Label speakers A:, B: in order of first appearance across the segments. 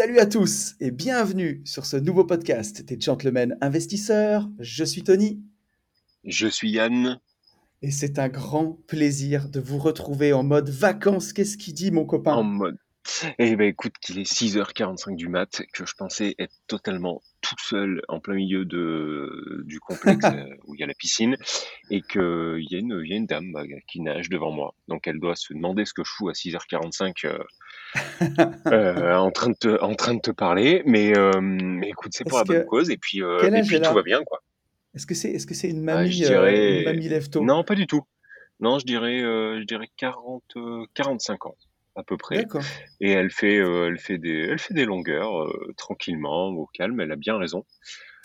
A: Salut à tous et bienvenue sur ce nouveau podcast des Gentlemen Investisseurs. Je suis Tony.
B: Je suis Yann.
A: Et c'est un grand plaisir de vous retrouver en mode vacances. Qu'est-ce qu'il dit, mon copain?
B: En mode. Eh ben écoute, qu'il est 6h45 du mat, que je pensais être totalement tout seul en plein milieu de, du complexe euh, où il y a la piscine et qu'il y, a une, y a une dame bah, qui nage devant moi. Donc elle doit se demander ce que je fous à 6h45 euh, euh, en, train de te, en train de te parler. Mais, euh, mais écoute, c'est pour la bonne cause et puis, euh, et puis tout va bien. quoi.
A: Est-ce que c'est est -ce c'est une mamie,
B: Ah, dirais...
A: une mamie lève-tôt
B: Non, pas du tout. Non, je dirais, je dirais 40, 45 ans à peu près. Et elle fait, euh, elle fait des, elle fait des longueurs euh, tranquillement, au calme. Elle a bien raison.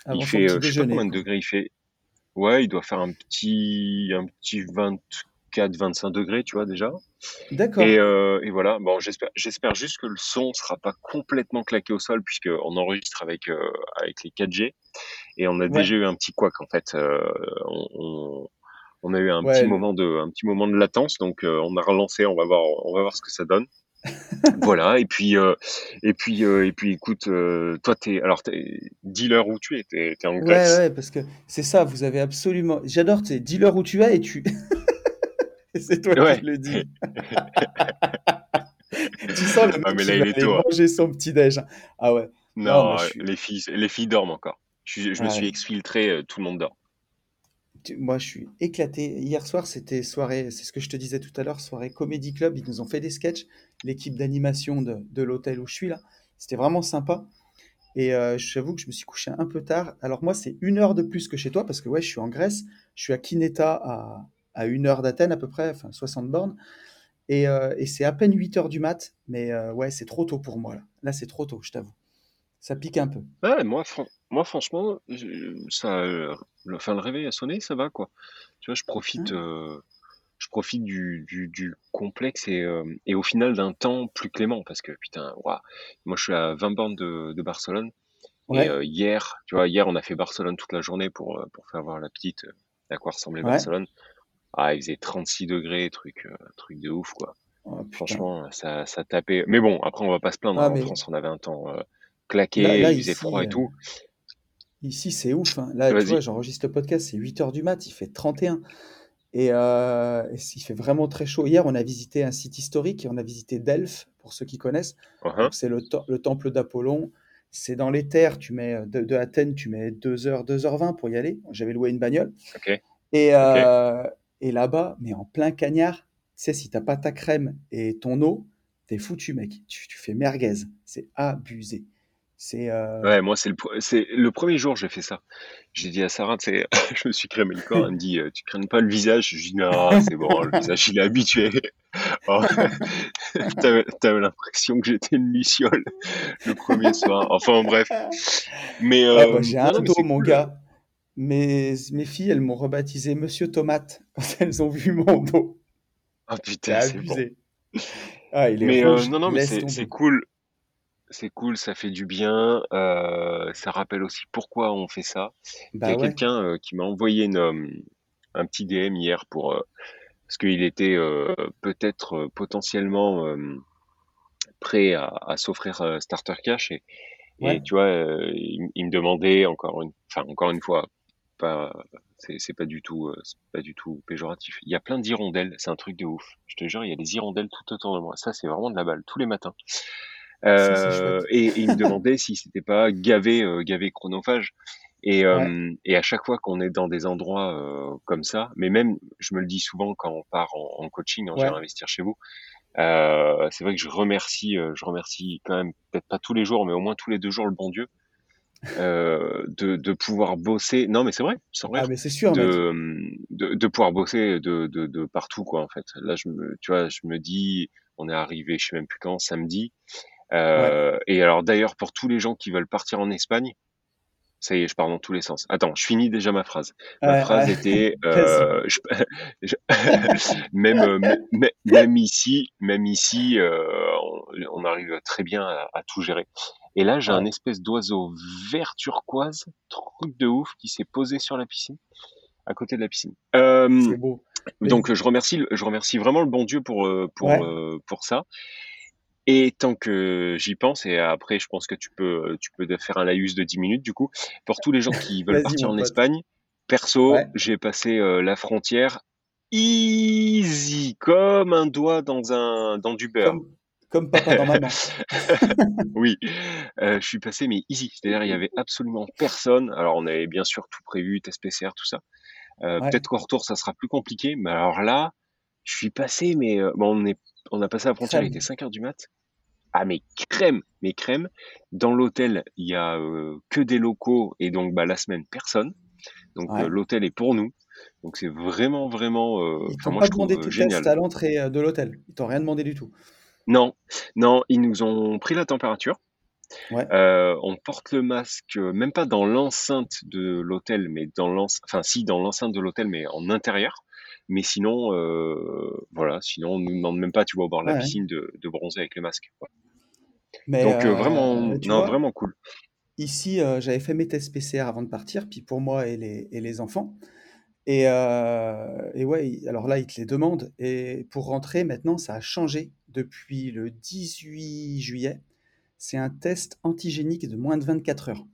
A: Avant
B: il fait, euh, je sais pas combien de degrés il fait. Ouais, il doit faire un petit, un petit 24, 25 degrés, tu vois déjà.
A: D'accord.
B: Et, euh, et voilà. Bon, j'espère, juste que le son sera pas complètement claqué au sol puisque on enregistre avec euh, avec les 4G et on a
A: Ouais.
B: déjà eu un petit couac en fait. Euh, on, a eu un
A: Ouais,
B: petit moment de, un petit moment de latence, donc on a relancé. On va voir, on va voir ce que ça donne. Voilà, et puis, euh, et puis, euh, et puis, écoute, euh, toi, t'es, alors, t'es, dis-leur où tu es, t'es, t'es en Grèce.
A: ouais, parce que c'est ça, vous avez absolument. J'adore, sais, dis-leur où tu es et tu. C'est toi
B: Ouais.
A: qui le dis. Tu sens le
B: Ah,
A: mec qui va
B: est tôt. hein.
A: manger son petit-déj. Ah ouais. Non, suis.
B: les filles, les filles dorment encore. Je, me suis exfiltré, euh, tout le monde dort.
A: Tu- Moi, je suis éclaté. Hier soir, c'était soirée, c'est ce que je te disais tout à l'heure, soirée Comedy Club. Ils nous ont fait des sketchs, l'équipe d'animation de, de l'hôtel où je suis là. C'était vraiment sympa. Et euh, j'avoue que je me suis couché un peu tard. Alors moi, c'est une heure de plus que chez toi parce que ouais, je suis en Grèce. Je suis à Kineta, à, à une heure d'Athènes à peu près, enfin 60 bornes. Et, euh, et c'est à peine 8 heures du mat. Mais euh, ouais, c'est trop tôt pour moi là. Là, c'est trop tôt, je t'avoue. Ça pique un peu.
B: Ouais, moi, fran- moi, franchement, ça, euh, le, enfin, le réveil a sonné, ça va, quoi. Tu vois, je profite,
A: Hein
B: euh, je profite du, du, du complexe et, euh, et au final d'un temps plus clément parce que, putain, moi, je suis à 20 bornes de, de Barcelone. Et euh, hier, tu vois, hier, on a fait Barcelone toute la journée pour, pour faire voir la petite à quoi ressemblait
A: ouais.
B: Barcelone. Ah, il faisait 36 degrés, truc, euh, truc de ouf, quoi.
A: Oh putain.
B: Franchement, ça, ça tapait. Mais bon, après, on va pas se plaindre.
A: Ah
B: hein. En France, on avait un temps euh, claqué,
A: là
B: il faisait froid et
A: euh,
B: tout.
A: Ici, c'est ouf. hein. Là, tu vois, j'enregistre le podcast, c'est 8 heures du mat, il fait 31. Et, euh, et il fait vraiment très chaud. Hier, on a visité un site historique et on a visité Delphes, pour ceux qui connaissent. Donc, c'est le, te- le temple d'Apollon. C'est dans les terres, tu mets, de, de Athènes, tu mets 2h, 2h20 pour y aller. J'avais loué une bagnole. Et, euh, et là-bas, mais en plein cagnard, tu sais, si t'as pas ta crème et ton eau, t'es foutu, mec. Tu, tu fais merguez. C'est abusé. C'est. euh,
B: Ouais, moi, c'est le, pre- c'est le premier jour, j'ai fait ça. J'ai dit à Sarah, tu sais, je me suis crémé le corps. Elle me dit, euh, tu crains pas le visage? Je lui dis, non, c'est bon, le visage, il est habitué. Oh, T'avais, t'avais l'impression que j'étais une luciole le premier soir. Enfin, bref. Mais,
A: Ah,
B: euh,
A: bah, j'ai un dos, mon
B: cool.
A: gars. Mes, mes filles, elles m'ont rebaptisé Monsieur Tomate quand elles ont vu mon dos.
B: Ah, putain, c'est bon.
A: Ah, il est
B: Mais, euh, non, non, mais c'est, cool. C'est cool, ça fait du bien. Euh, ça rappelle aussi pourquoi on fait ça. Il y
A: Bah
B: a
A: ouais,
B: quelqu'un euh, qui m'a envoyé une, un petit DM hier pour parce qu'il était peut-être potentiellement prêt à, à s'offrir Starter Cash et, tu vois, il, il me demandait encore une, enfin encore une fois, pas, c'est c'est pas du tout, euh, c'est pas du tout péjoratif. Il y a plein d'hirondelles, c'est un truc de ouf. Je te jure, il y a des hirondelles tout autour de moi. Ça, c'est vraiment de la balle tous les matins. Euh, et, et il me demandait si c'était pas gavé, euh, gavé chronophage. Et,
A: Ouais,
B: euh, et à chaque fois qu'on est dans des endroits comme ça, mais même, je me le dis souvent quand on part en, en coaching, en
A: ouais,
B: gérant investir chez vous, c'est vrai que je remercie, je remercie quand même peut-être pas tous les jours, mais au moins tous les deux jours le bon Dieu, de, de pouvoir bosser. Non, mais c'est vrai, c'est vrai.
A: Ah, mais c'est sûr.
B: De, de, de pouvoir bosser de, de, partout, quoi, en fait. Là, je me, tu vois, je me dis, on est arrivé, je sais même plus quand, samedi. Euh, Et alors, d'ailleurs, pour tous les gens qui veulent partir en Espagne, ça y est, je pars dans tous les sens. Attends, je finis déjà ma phrase. Ma phrase était, euh, je, je, même, euh, même, même ici, même ici, euh, on, on, arrive très bien à, à tout gérer. Et là, j'ai un espèce d'oiseau vert turquoise, truc de ouf, qui s'est posé sur la piscine, à côté de la piscine. Euh,
A: beau.
B: Donc, je remercie, je remercie vraiment le bon Dieu pour euh, pour
A: Ouais.
B: euh, pour ça. Et tant que j'y pense, et après, je pense que tu peux tu peux faire un laïus de 10 minutes du coup, pour tous les gens qui veulent partir en. Espagne, perso,
A: Ouais.
B: j'ai passé euh, la frontière easy comme un doigt dans un dans du beurre.
A: Comme, comme papa dans maman.
B: Oui, euh, je suis passé mais easy, c'est-à-dire il y avait absolument personne. Alors on avait bien sûr tout prévu, test PCR, tout ça. Euh,
A: Ouais.
B: Peut-être qu'au retour ça sera plus compliqué, mais alors là, je suis passé, mais euh, bon, on est, on a passé la frontière, il était 5 heures du mat. Ah mais crème, mais crème. Dans l'hôtel, il y a que des locaux et donc bah la semaine personne. Donc
A: Ouais.
B: l'hôtel est pour nous. Donc c'est vraiment vraiment. euh,
A: Ils t'ont pas demandé tes tests à l'entrée de l'hôtel. Ils t'ont rien demandé du tout.
B: Non, non, ils nous ont pris la température.
A: Ouais.
B: Euh, on porte le masque, euh, même pas dans l'enceinte de l'hôtel, mais dans l'enceinte, enfin si dans l'enceinte de l'hôtel, mais en intérieur. Mais sinon, euh, voilà, sinon on nous demande même pas, tu vois, au bord de la
A: Ouais,
B: piscine de, de bronzer avec le masque.
A: Mais
B: Donc euh, vraiment, non,
A: vois,
B: vraiment cool.
A: ici, j'avais fait mes tests PCR avant de partir, puis pour moi et les, et les enfants. Et, et ouais, alors là, ils te les demandent. Et pour rentrer, maintenant, ça a changé depuis le 18 juillet. C'est un test antigénique de moins de 24 heures.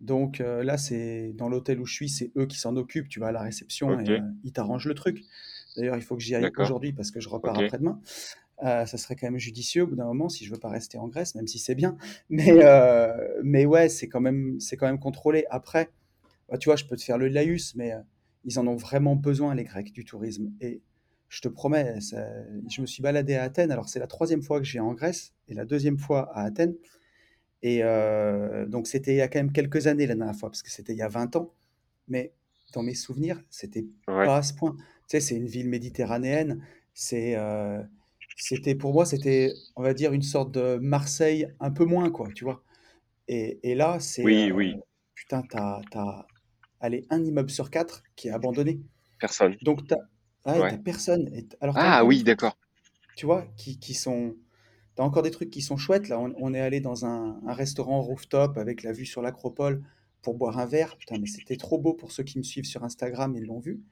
A: Donc euh, là, c'est dans l'hôtel où je suis, c'est eux qui s'en occupent. Tu vas à la réception et euh, ils t'arrangent le truc. D'ailleurs, il faut que j'y aille aujourd'hui parce que je repars après-demain. Euh, ça serait quand même judicieux au bout d'un moment si je veux pas rester en Grèce, même si c'est bien. Mais, mais ouais, c'est quand même, quand même contrôlé. Après, bah, tu vois, je peux te faire le laïus, mais ils en ont vraiment besoin, les Grecs, du tourisme. Et je te promets, ça- je me suis baladé à Athènes. Alors, c'est la troisième fois que viens en Grèce et la deuxième fois à Athènes. Et euh, donc, c'était il y a quand même quelques années la dernière fois, parce que c'était il y a 20 ans. Mais dans mes souvenirs, c'était
B: Ouais,
A: pas à ce point. Tu sais, c'est une ville méditerranéenne. C'est, euh, c'était pour moi, c'était, on va dire, une sorte de Marseille un peu moins, quoi, tu vois. Et, et là, c'est,
B: oui,
A: euh,
B: oui,
A: putain, t'as, t'as, allez, un immeuble sur quatre qui est abandonné.
B: personne.
A: Donc, t'as, ouais,
B: Ouais.
A: t'as personne. Et t- alors,
B: Ah oui, d'accord.
A: tu vois, qui, qui sont, t'as encore des trucs qui sont chouettes. Là, on, on est allé dans un, un restaurant rooftop avec la vue sur l'acropole pour boire un verre. Putain, mais c'était trop beau pour ceux qui me suivent sur Instagram, ils l'ont vu.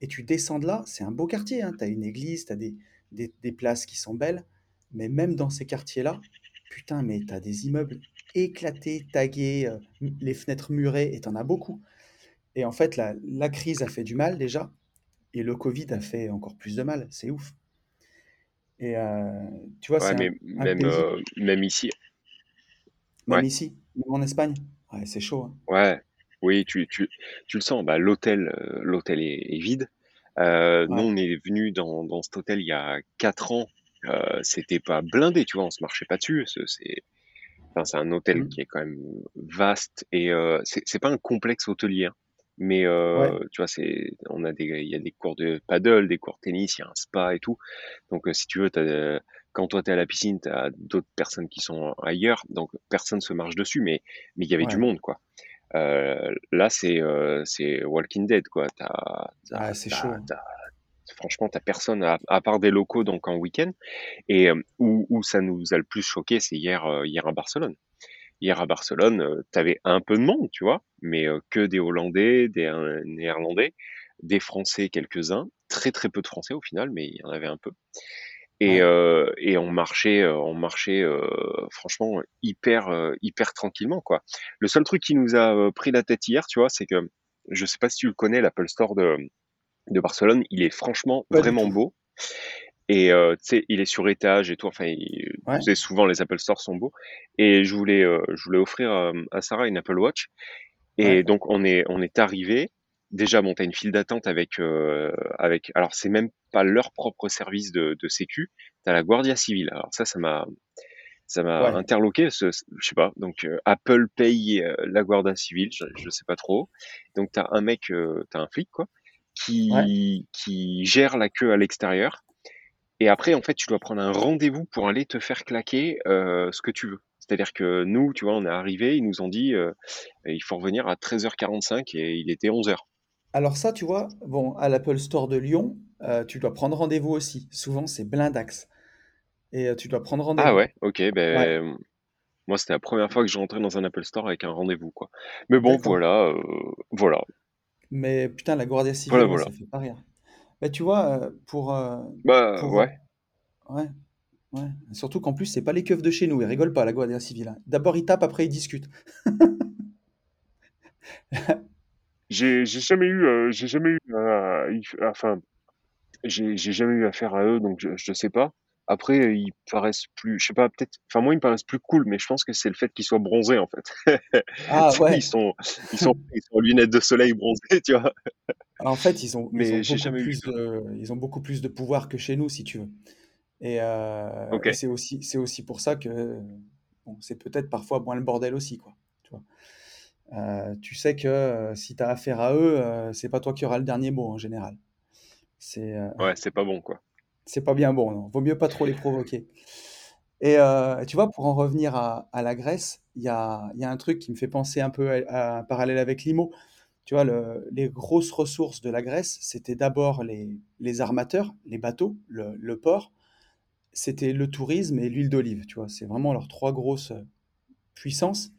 A: Et tu descends de là, c'est un beau quartier, hein. Tu as une église, tu as des, des, des places qui sont belles. Mais même dans ces quartiers-là, putain, mais tu as des immeubles éclatés, tagués, euh, m- les fenêtres murées, et tu en as beaucoup. Et en fait, la, la crise a fait du mal déjà, et le Covid a fait encore plus de mal. C'est ouf. Et euh, tu vois,
B: Ouais,
A: c'est
B: même, euh, même ici,
A: même
B: ouais,
A: ici, même en Espagne, ouais, c'est chaud. hein.
B: ouais, oui, tu, tu, tu le sens. Bah, l'hôtel, euh, l'hôtel est, est vide. Nous, on est venu dans, dans cet hôtel il y a quatre ans. C'était pas blindé, tu vois, on se marchait pas dessus. C'est, enfin, un hôtel
A: Mm.
B: qui est quand même vaste et c'est pas un complexe hôtelier, hein. Mais
A: Ouais,
B: euh, tu vois, c'est, on a des, il y a des cours de paddle, des cours de tennis, il y a un spa et tout. Donc, euh, si tu veux, euh, quand toi t'es à la piscine, t'as d'autres personnes qui sont ailleurs, donc personne se marche dessus, mais mais il y avait du monde, quoi. Euh, là, c'est c'est Walking Dead, quoi. T'as, t'as,
A: ah, c'est chaud. hein.
B: franchement, t'as personne à, à part des locaux donc en week-end. Et où, où ça nous a le plus choqué, c'est hier, hier à Barcelone. Hier à Barcelone, euh, t'avais un peu de monde, tu vois, mais euh, que des Hollandais, des euh, Néerlandais, des Français quelques-uns, très très peu de Français au final, mais il y en avait un peu. Et, euh, on marchait, on marchait euh, franchement hyper, hyper tranquillement quoi. Le seul truc qui nous a pris la tête hier, tu vois, c'est que je sais pas si tu le connais, l'Apple Store de, de Barcelone, il est franchement
A: pas
B: vraiment beau. Et euh, tu sais, il est sur étage et tout. Enfin, il-
A: Ouais,
B: tu sais, souvent les Apple Store sont beaux. Et je voulais, euh, je voulais offrir euh, à Sarah une Apple Watch. Et
A: ouais,
B: donc on est, on est arrivé. Déjà, bon, t'as une file d'attente avec, avec. Alors c'est même pas leur propre service de, de sécu. T'as la Guardia Civile. Alors ça, ça m'a, ça m'a
A: Ouais,
B: interloqué. ce- je sais pas. Donc Apple paye la Guardia Civile, je, je sais pas trop. Donc t'as un mec, t'as un flic quoi, qui qui gère la queue à l'extérieur. Et après, en fait, tu dois prendre un rendez-vous pour aller te faire claquer euh, ce que tu veux. C'est-à-dire que nous, tu vois, on est arrivé, ils nous ont dit euh, il faut revenir à 13h45 et il était 11h.
A: Alors ça, tu vois, bon, à l'Apple Store de Lyon, euh, tu dois prendre rendez-vous aussi. Souvent, c'est blindax. Et tu dois prendre
B: Ah
A: rendez-vous.
B: ouais, ok,
A: Ouais,
B: ben moi c'était la première fois que je rentrais dans un Apple Store avec un rendez-vous, quoi. Mais bon, voilà, voilà,
A: Mais putain, la Guardia Civile,
B: voilà.
A: ça fait pas rire. Bah, tu vois, euh, pour, euh,
B: Bah
A: pour,
B: ouais,
A: ouais, ouais. Surtout qu'en plus, c'est pas les keufs de chez nous. Ils rigolent pas, la Guardia Civile. hein. D'abord, ils tapent, après, ils discutent.
B: j'ai j'ai jamais eu, euh, j'ai jamais eu, euh, il- enfin, j'ai j'ai jamais eu affaire à eux, donc je, je sais pas. Après, ils paraissent plus, je sais pas, peut-être, enfin moi ils me paraissent plus cool, mais je pense que c'est le fait qu'ils soient bronzés en fait.
A: Ah
B: Ils
A: ouais.
B: sont, ils sont, ils sont en lunettes de soleil bronzées, tu vois.
A: En fait, ils ont, ils ont
B: Mais j'ai
A: beaucoup
B: jamais
A: plus de, ils ont beaucoup plus de pouvoir que chez nous, si tu veux. Et, euh, et c'est aussi, c'est aussi pour ça que bon, c'est peut-être parfois moins le bordel aussi, quoi. Tu vois. Euh, tu sais que euh, si tu as affaire à eux, euh, c'est pas toi qui auras le dernier mot en général. C'est euh,
B: ouais, c'est pas bon quoi.
A: C'est pas bien bon, non. Vaut mieux pas trop les provoquer. Et euh, tu vois, pour en revenir à, la Grèce, il y a, un truc qui me fait penser un peu à, un parallèle avec l'IMO. Tu vois, le- les grosses ressources de la Grèce, c'était d'abord les, armateurs, les bateaux, le, le port, c'était le tourisme et l'huile d'olive. Tu vois, c'est vraiment leurs trois grosses puissances.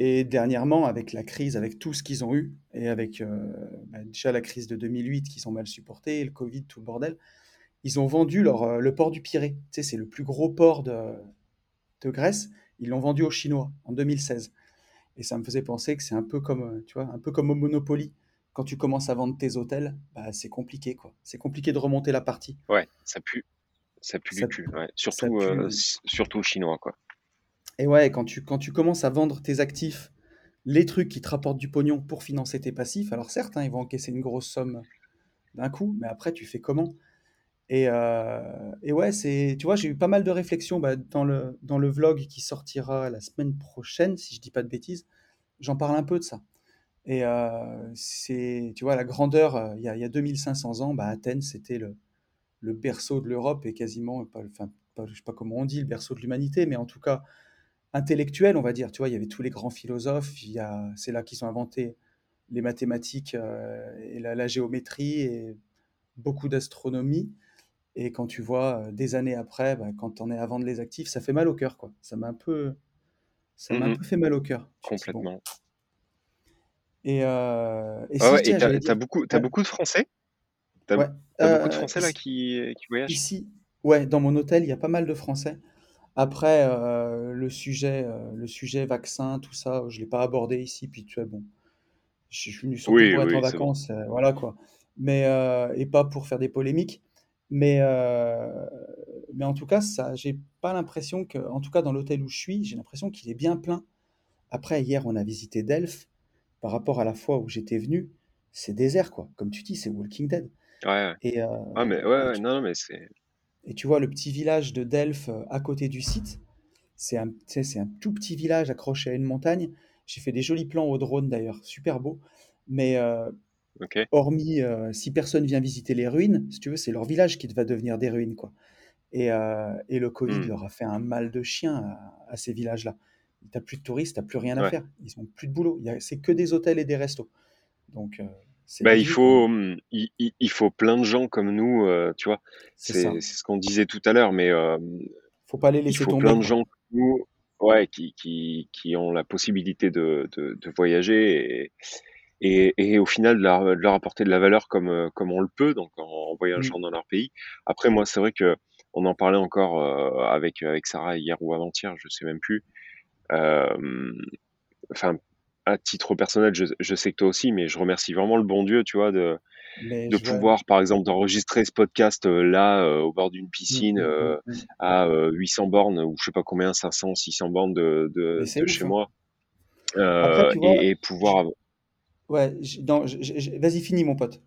A: Et dernièrement, avec la crise, avec tout ce qu'ils ont eu, et avec euh, bah, déjà la crise de 2008 qu'ils ont mal supportée, le Covid, tout le bordel, ils ont vendu leur, euh, le port du Pirée. Tu sais, c'est le plus gros port de, de Grèce. Ils l'ont vendu aux Chinois en 2016. Et ça me faisait penser que c'est un peu comme, euh, tu vois, un peu comme au Monopoly. Quand tu commences à vendre tes hôtels, bah, c'est compliqué, quoi. C'est compliqué de remonter la partie.
B: Ouais, ça pue, ça pue
A: Ça,
B: du cul. Ouais.
A: ça
B: Surtout, euh,
A: pue.
B: s- surtout chinois quoi.
A: Et ouais, quand tu, quand tu commences à vendre tes actifs, les trucs qui te rapportent du pognon pour financer tes passifs, alors certes, hein, ils vont encaisser une grosse somme d'un coup, mais après, tu fais comment? Et, euh, et ouais, c'est, tu vois, j'ai eu pas mal de réflexions bah, dans le, dans le vlog qui sortira la semaine prochaine, si je dis pas de bêtises. J'en parle un peu de ça. Et euh, c'est, tu vois, la grandeur, euh, il y a, y a 2500 ans, bah, Athènes, c'était le, berceau de l'Europe et quasiment, pas, enfin, pas- je sais pas comment on dit, le berceau de l'humanité, mais en tout cas intellectuel, on va dire. Tu vois, il y avait tous les grands philosophes, il y a, c'est là qu'ils ont inventé les mathématiques et la géométrie et beaucoup d'astronomie. Et quand tu vois euh, des années après, bah, quand on est à vendre les actifs, ça fait mal au cœur, quoi. Ça m'a un peu, ça m'a un
B: Mhm,
A: peu fait mal au cœur. Tu bon.
B: complètement.
A: Et, euh, et
B: ouais, t'as,
A: j'allais
B: t'as
A: dire,
B: beaucoup, t'as
A: ouais,
B: beaucoup de Français? T'as,
A: ouais.
B: t'as beaucoup de Français là qui, qui voyagent?
A: ici, ouais, dans mon hôtel, il y a pas mal de Français. Après, euh, le sujet, euh, le sujet vaccin, tout ça, je l'ai pas abordé ici. Puis tu vois, bon, je suis venu surtout
B: Oui,
A: pour être en
B: oui, c'est bon.
A: vacances, euh, voilà quoi. Mais et pas pour faire des polémiques. Mais euh, mais en tout cas, ça, j'ai pas l'impression que, en tout cas dans l'hôtel où je suis, j'ai l'impression qu'il est bien plein. Après, hier, on a visité Delphes. Par rapport à la fois où j'étais venu, c'est désert quoi. Comme tu dis, c'est Walking Dead.
B: Ouais, ouais.
A: Et, euh,
B: Ah, mais ouais,
A: et,
B: ouais,
A: tu,
B: non, mais c'est.
A: et tu vois le petit village de Delphes euh, à côté du site. C'est un, tu sais, c'est un tout petit village accroché à une montagne. J'ai fait des jolis plans au drone d'ailleurs, super beau. Mais euh,
B: Ok.
A: hormis euh, si personne vient visiter les ruines, si tu veux, c'est leur village qui va devenir des ruines, quoi. Et, euh, et le Covid
B: Hmm.
A: leur a fait un mal de chien à, à ces villages-là. T'as plus de touristes, t'as plus rien à
B: Ouais.
A: faire. Ils ont plus de boulot. Il C'est que des hôtels et des restos. Donc euh,
B: Bah, il faut, hum, il, il- il faut plein de gens comme nous, tu vois.
A: C'est
B: ce qu'on disait tout à l'heure, mais
A: Faut pas les
B: il
A: laisser
B: faut plein
A: tomber,
B: de
A: quoi.
B: gens comme nous, ouais, qui, qui, qui ont la possibilité de, de, de voyager et, et, et au final de leur, de leur apporter de la valeur comme, euh, comme on le peut, donc en, en voyageant
A: Mm.
B: dans leur pays. Après, moi, c'est vrai que on en parlait encore euh, avec, avec Sarah hier ou avant-hier, je sais même plus. Euh, enfin, à titre personnel, je, je sais que toi aussi, mais je remercie vraiment le bon Dieu, tu vois, de,
A: Mais
B: de pouvoir, par exemple, d'enregistrer ce podcast euh, là, euh, au bord d'une
A: Mm,
B: piscine,
A: mm,
B: euh,
A: mm, mm.
B: à euh, 800 bornes, ou je sais pas combien, 500, 600 bornes de, de, de chez
A: hein.
B: moi,
A: Après,
B: euh,
A: vois,
B: et, et pouvoir.
A: Ouais, vas-y, finis, mon pote.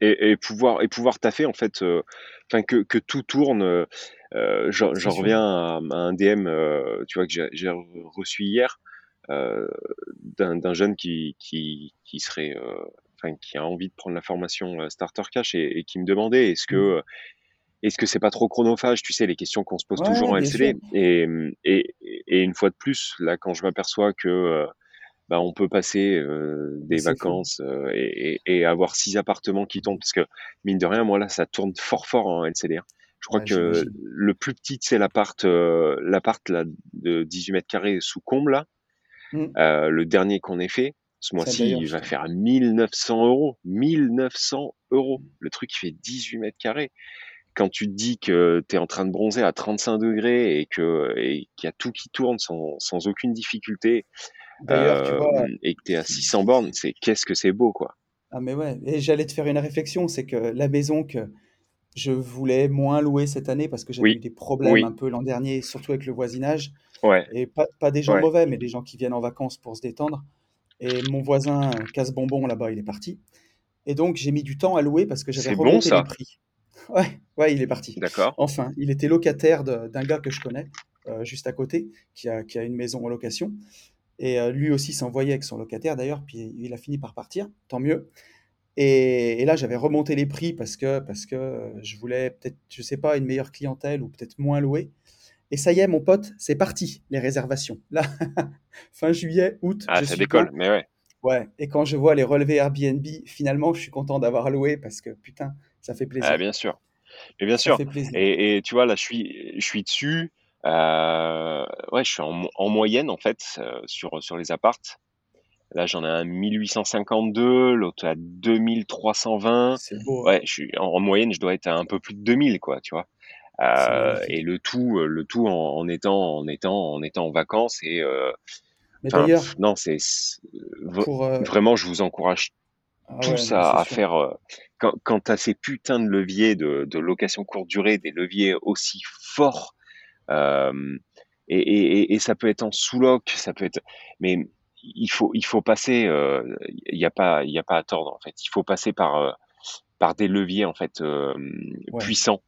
B: et, et pouvoir et pouvoir taffer en fait, euh, enfin que, que tout tourne. euh, euh, J'en reviens à, à un DM, euh, tu vois que j'ai reçu hier d'un jeune qui qui qui serait, enfin qui a envie de prendre la formation Starter Cash et, et qui me demandait est-ce que
A: Mm.
B: euh, est-ce que c'est pas trop chronophage, tu sais, les questions qu'on se pose toujours en. LCD. Et, et, et une fois de plus, là, quand je m'aperçois que bah, on peut passer euh, des vacances euh, et, avoir six appartements qui tournent, parce que mine de rien, moi là, ça tourne fort fort en LCD. hein. Je crois
A: Ouais,
B: que le plus petit, c'est l'appart, euh, l'appart là de 18 mètres carrés sous comble là.
A: Mm.
B: Euh, le dernier qu'on ait fait, ce mois-ci, il va faire 1900 euros. 1900 euros. Le truc, il fait 18 mètres carrés quand tu te dis que tu es en train de bronzer à 35 degrés et que et qu'il y a tout qui tourne sans, sans aucune difficulté
A: D'ailleurs, tu
B: euh,
A: vois,
B: et que tu es à 600 bornes, c'est qu'est-ce que c'est beau quoi.
A: ah mais ouais, et j'allais te faire une réflexion, c'est que la maison que je voulais moins louer cette année parce que j'avais eu des problèmes
B: oui,
A: un peu l'an dernier, surtout avec le voisinage,
B: ouais,
A: et pas, pas des gens
B: ouais,
A: mauvais, mais des gens qui viennent en vacances pour se détendre. Et mon voisin casse-bonbon là-bas, il est parti. Et donc j'ai mis du temps à louer parce que j'avais
B: c'est bon
A: remonté les
B: ça,
A: prix. Ouais, ouais, il est parti.
B: d'accord.
A: Enfin, il était locataire d'un gars que je connais, euh, juste à côté, qui a, qui a une maison en location. Et euh, lui aussi s'envoyait avec son locataire d'ailleurs, puis il a fini par partir, tant mieux. Et, et là, j'avais remonté les prix parce que, parce que euh, je voulais peut-être, je sais pas, une meilleure clientèle ou peut-être moins louer. Et ça y est, mon pote, c'est parti, les réservations. Là, fin juillet, août,
B: Ah
A: je
B: ça
A: suis
B: décolle, mais ouais,
A: Ouais, et quand je vois les relevés Airbnb, finalement, je suis content d'avoir loué parce que putain, ça fait
B: ah
A: plaisir.
B: bien sûr, mais bien
A: Ça
B: sûr.
A: fait plaisir.
B: Et, et tu vois là, je suis je suis dessus. Euh, ouais, je suis en, mo- en moyenne en fait euh, sur sur les appartes. Là, j'en ai un 1852, l'autre à 2320.
A: C'est beau, hein.
B: Ouais, je suis en, en moyenne, je dois être à un peu plus de 2000, quoi, tu vois. Euh, et le tout, le tout en, en étant, en étant, en étant en vacances. Et
A: Mais d'ailleurs,
B: non, c'est vraiment, je vous encourage
A: Ah
B: tous à, faire. quand quand t'as ces putains de leviers de, de location courte durée, des leviers aussi forts, euh, et, et, et, et ça peut être en sous-loc, ça peut être, mais il faut, il faut passer. euh, Il n'y a pas, il a pas à tordre en fait. Il faut passer par euh, par des leviers en fait euh,
A: Ouais.
B: puissants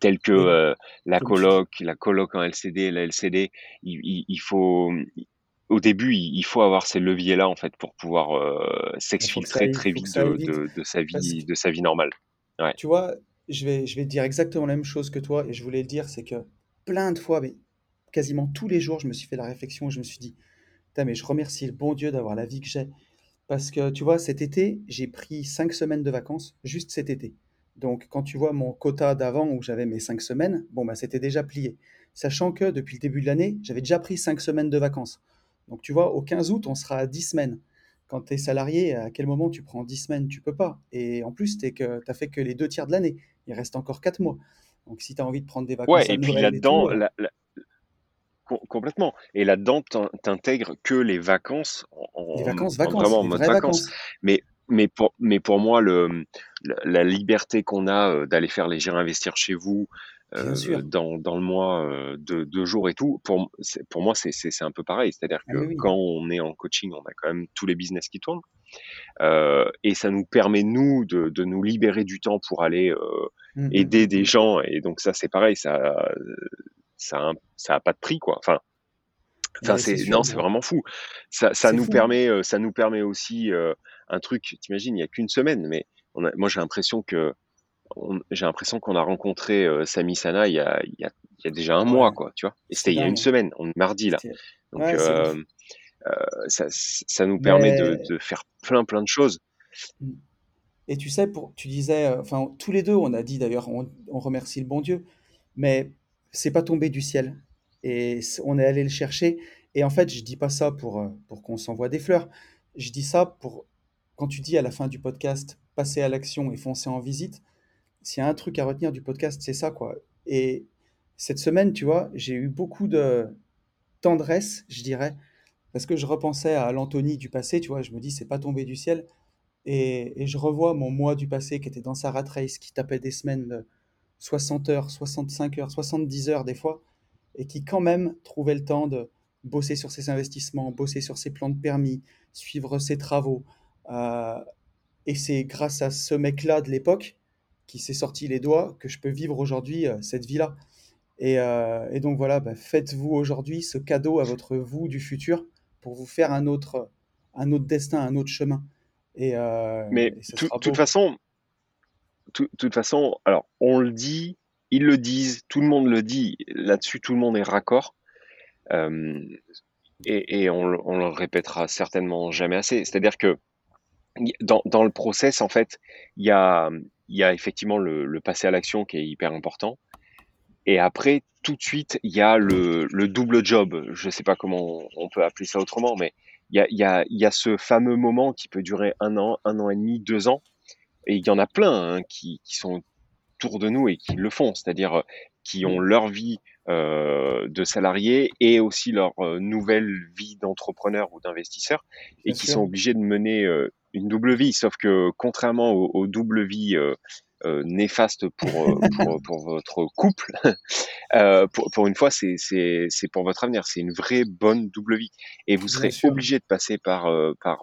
B: tels que euh, la coloc, la coloc en LCD, la LCD. Il, il, il faut au début, il faut avoir ces leviers-là en fait pour pouvoir euh, s'exfiltrer très vite de,
A: vite.
B: de, de sa vie, de sa vie normale. Ouais.
A: tu vois, je vais, je vais dire exactement la même chose que toi, et je voulais le dire, c'est que plein de fois, mais quasiment tous les jours, je me suis fait la réflexion, je me suis dit, putain, mais je remercie le bon Dieu d'avoir la vie que j'ai. Parce que, tu vois, cet été, j'ai pris cinq semaines de vacances, juste cet été. Donc, quand tu vois mon quota d'avant où j'avais mes cinq semaines, bon, bah, c'était déjà plié. Sachant que depuis le début de l'année, j'avais déjà pris cinq semaines de vacances. Donc, tu vois, au 15 août, on sera à 10 semaines. Quand tu es salarié, à quel moment tu prends 10 semaines? Tu peux pas. Et en plus, tu n'as fait que les deux tiers de l'année. Il reste encore 4 mois. Donc, si tu as envie de prendre des
B: Ouais,
A: vacances à
B: et puis là-dedans,
A: euh,
B: la- la- com- complètement. Et là-dedans, t'in- t'intègres que les vacances, en,
A: les
B: en-
A: vacances,
B: en-
A: vacances,
B: vraiment en mode vacances.
A: vacances.
B: Mais, mais, pour, mais pour moi, le, la, la liberté qu'on a euh, d'aller faire les investir chez vous. Dans, dans le mois euh, de deux jours et tout, pour, pour moi, c'est un peu pareil. C'est-à-dire
A: Ah,
B: que
A: oui.
B: quand on est en coaching, on a quand même tous les business qui tournent. Euh, et ça nous permet, nous, de, de nous libérer du temps pour aller euh,
A: Hum, hum,
B: aider
A: hum,
B: des gens. Et donc ça, c'est pareil, ça, ça, a ça a pas de prix, quoi. Enfin, Enfin,
A: c'est
B: non, c'est vraiment fou. Ça, nous
A: fou.
B: permet, euh, ça nous permet aussi euh, un truc. T'imagines, il y a qu'une semaine, mais on a, moi j'ai l'impression que j'ai l'impression qu'on a rencontré euh, Sami Sana il y a, il y a, il y a déjà un mois, quoi. Tu vois. Et c'était il y a une semaine, on est mardi là. Donc
A: Ouais,
B: euh, euh, ça, ça nous permet de,
A: Mais
B: de faire plein plein de choses.
A: Et tu sais, pour, tu disais, euh, enfin, tous les deux, on a dit d'ailleurs, on, on remercie le bon Dieu, mais c'est pas tombé du ciel. Et on est allé le chercher. Et en fait, je dis pas ça pour, pour qu'on s'envoie des fleurs. Je dis ça pour, quand tu dis à la fin du podcast, passer à l'action et foncer en visite, s'il y a un truc à retenir du podcast, c'est ça, quoi. Et cette semaine, tu vois, j'ai eu beaucoup de tendresse, je dirais, parce que je repensais à l'Anthony du passé, tu vois, je me dis, c'est pas tombé du ciel. Et, et je revois mon moi du passé qui était dans sa rat race, qui tapait des semaines de 60 heures, 65 heures, 70 heures des fois, et qui quand même trouvait le temps de bosser sur ses investissements, bosser sur ses plans de permis, suivre ses travaux, euh, et c'est grâce à ce mec-là de l'époque qui s'est sorti les doigts que je peux vivre aujourd'hui euh, cette vie-là. Et, euh, et donc voilà, bah, faites-vous aujourd'hui ce cadeau à votre vous du futur pour vous faire un autre, un autre destin, un autre chemin. Et, euh,
B: Mais de toute façon, tout- toute façon, alors on le dit, ils le disent, tout le monde le dit, là-dessus tout le monde est raccord, euh, et, et on, le- on le répétera certainement jamais assez. C'est-à-dire que dans, dans le process, en fait, il y a, il y a effectivement le, le passer à l'action qui est hyper important, et après, tout de suite, il y a le, le double job. Je sais pas comment on peut appeler ça autrement, mais il y a, il y a, y a ce fameux moment qui peut durer un an, un an et demi, deux ans, et il y en a plein hein, qui, qui sont autour de nous et qui le font, c'est-à-dire euh, qui ont leur vie euh, de salarié et aussi leur euh, nouvelle vie d'entrepreneur ou d'investisseur et
A: Bien
B: qui sont obligés de mener euh, une double vie. Sauf que contrairement aux, aux doubles vies euh, euh, néfastes pour, euh, pour, pour votre couple, pour, pour une fois, c'est c'est- c'est pour votre avenir. C'est une vraie bonne double vie. Et vous serez obligé de passer par, par,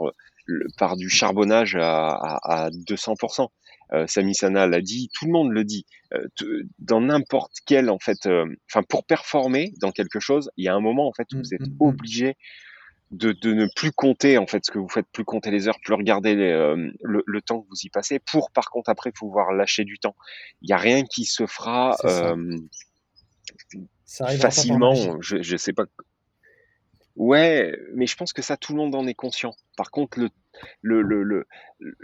B: le- par du charbonnage à, à, à 200%. Euh, Sami Sana l'a dit, tout le monde le dit. Euh, t- dans n'importe quel, en fait, euh, enfin, pour performer dans quelque chose, il y a un moment, en fait, où
A: Mm,
B: vous êtes
A: mm, mm.
B: obligé de, de ne plus compter, en fait, ce que vous faites, plus compter les heures, plus regarder les, euh, le, le temps que vous y passez, pour, par contre, après, pouvoir lâcher du temps. Il n'y a rien qui se fera
A: ça.
B: euh,
A: Ça
B: facilement. Je, je sais pas. Ouais, mais je pense que ça, tout le monde en est conscient. Par contre, le, le, le, le, le-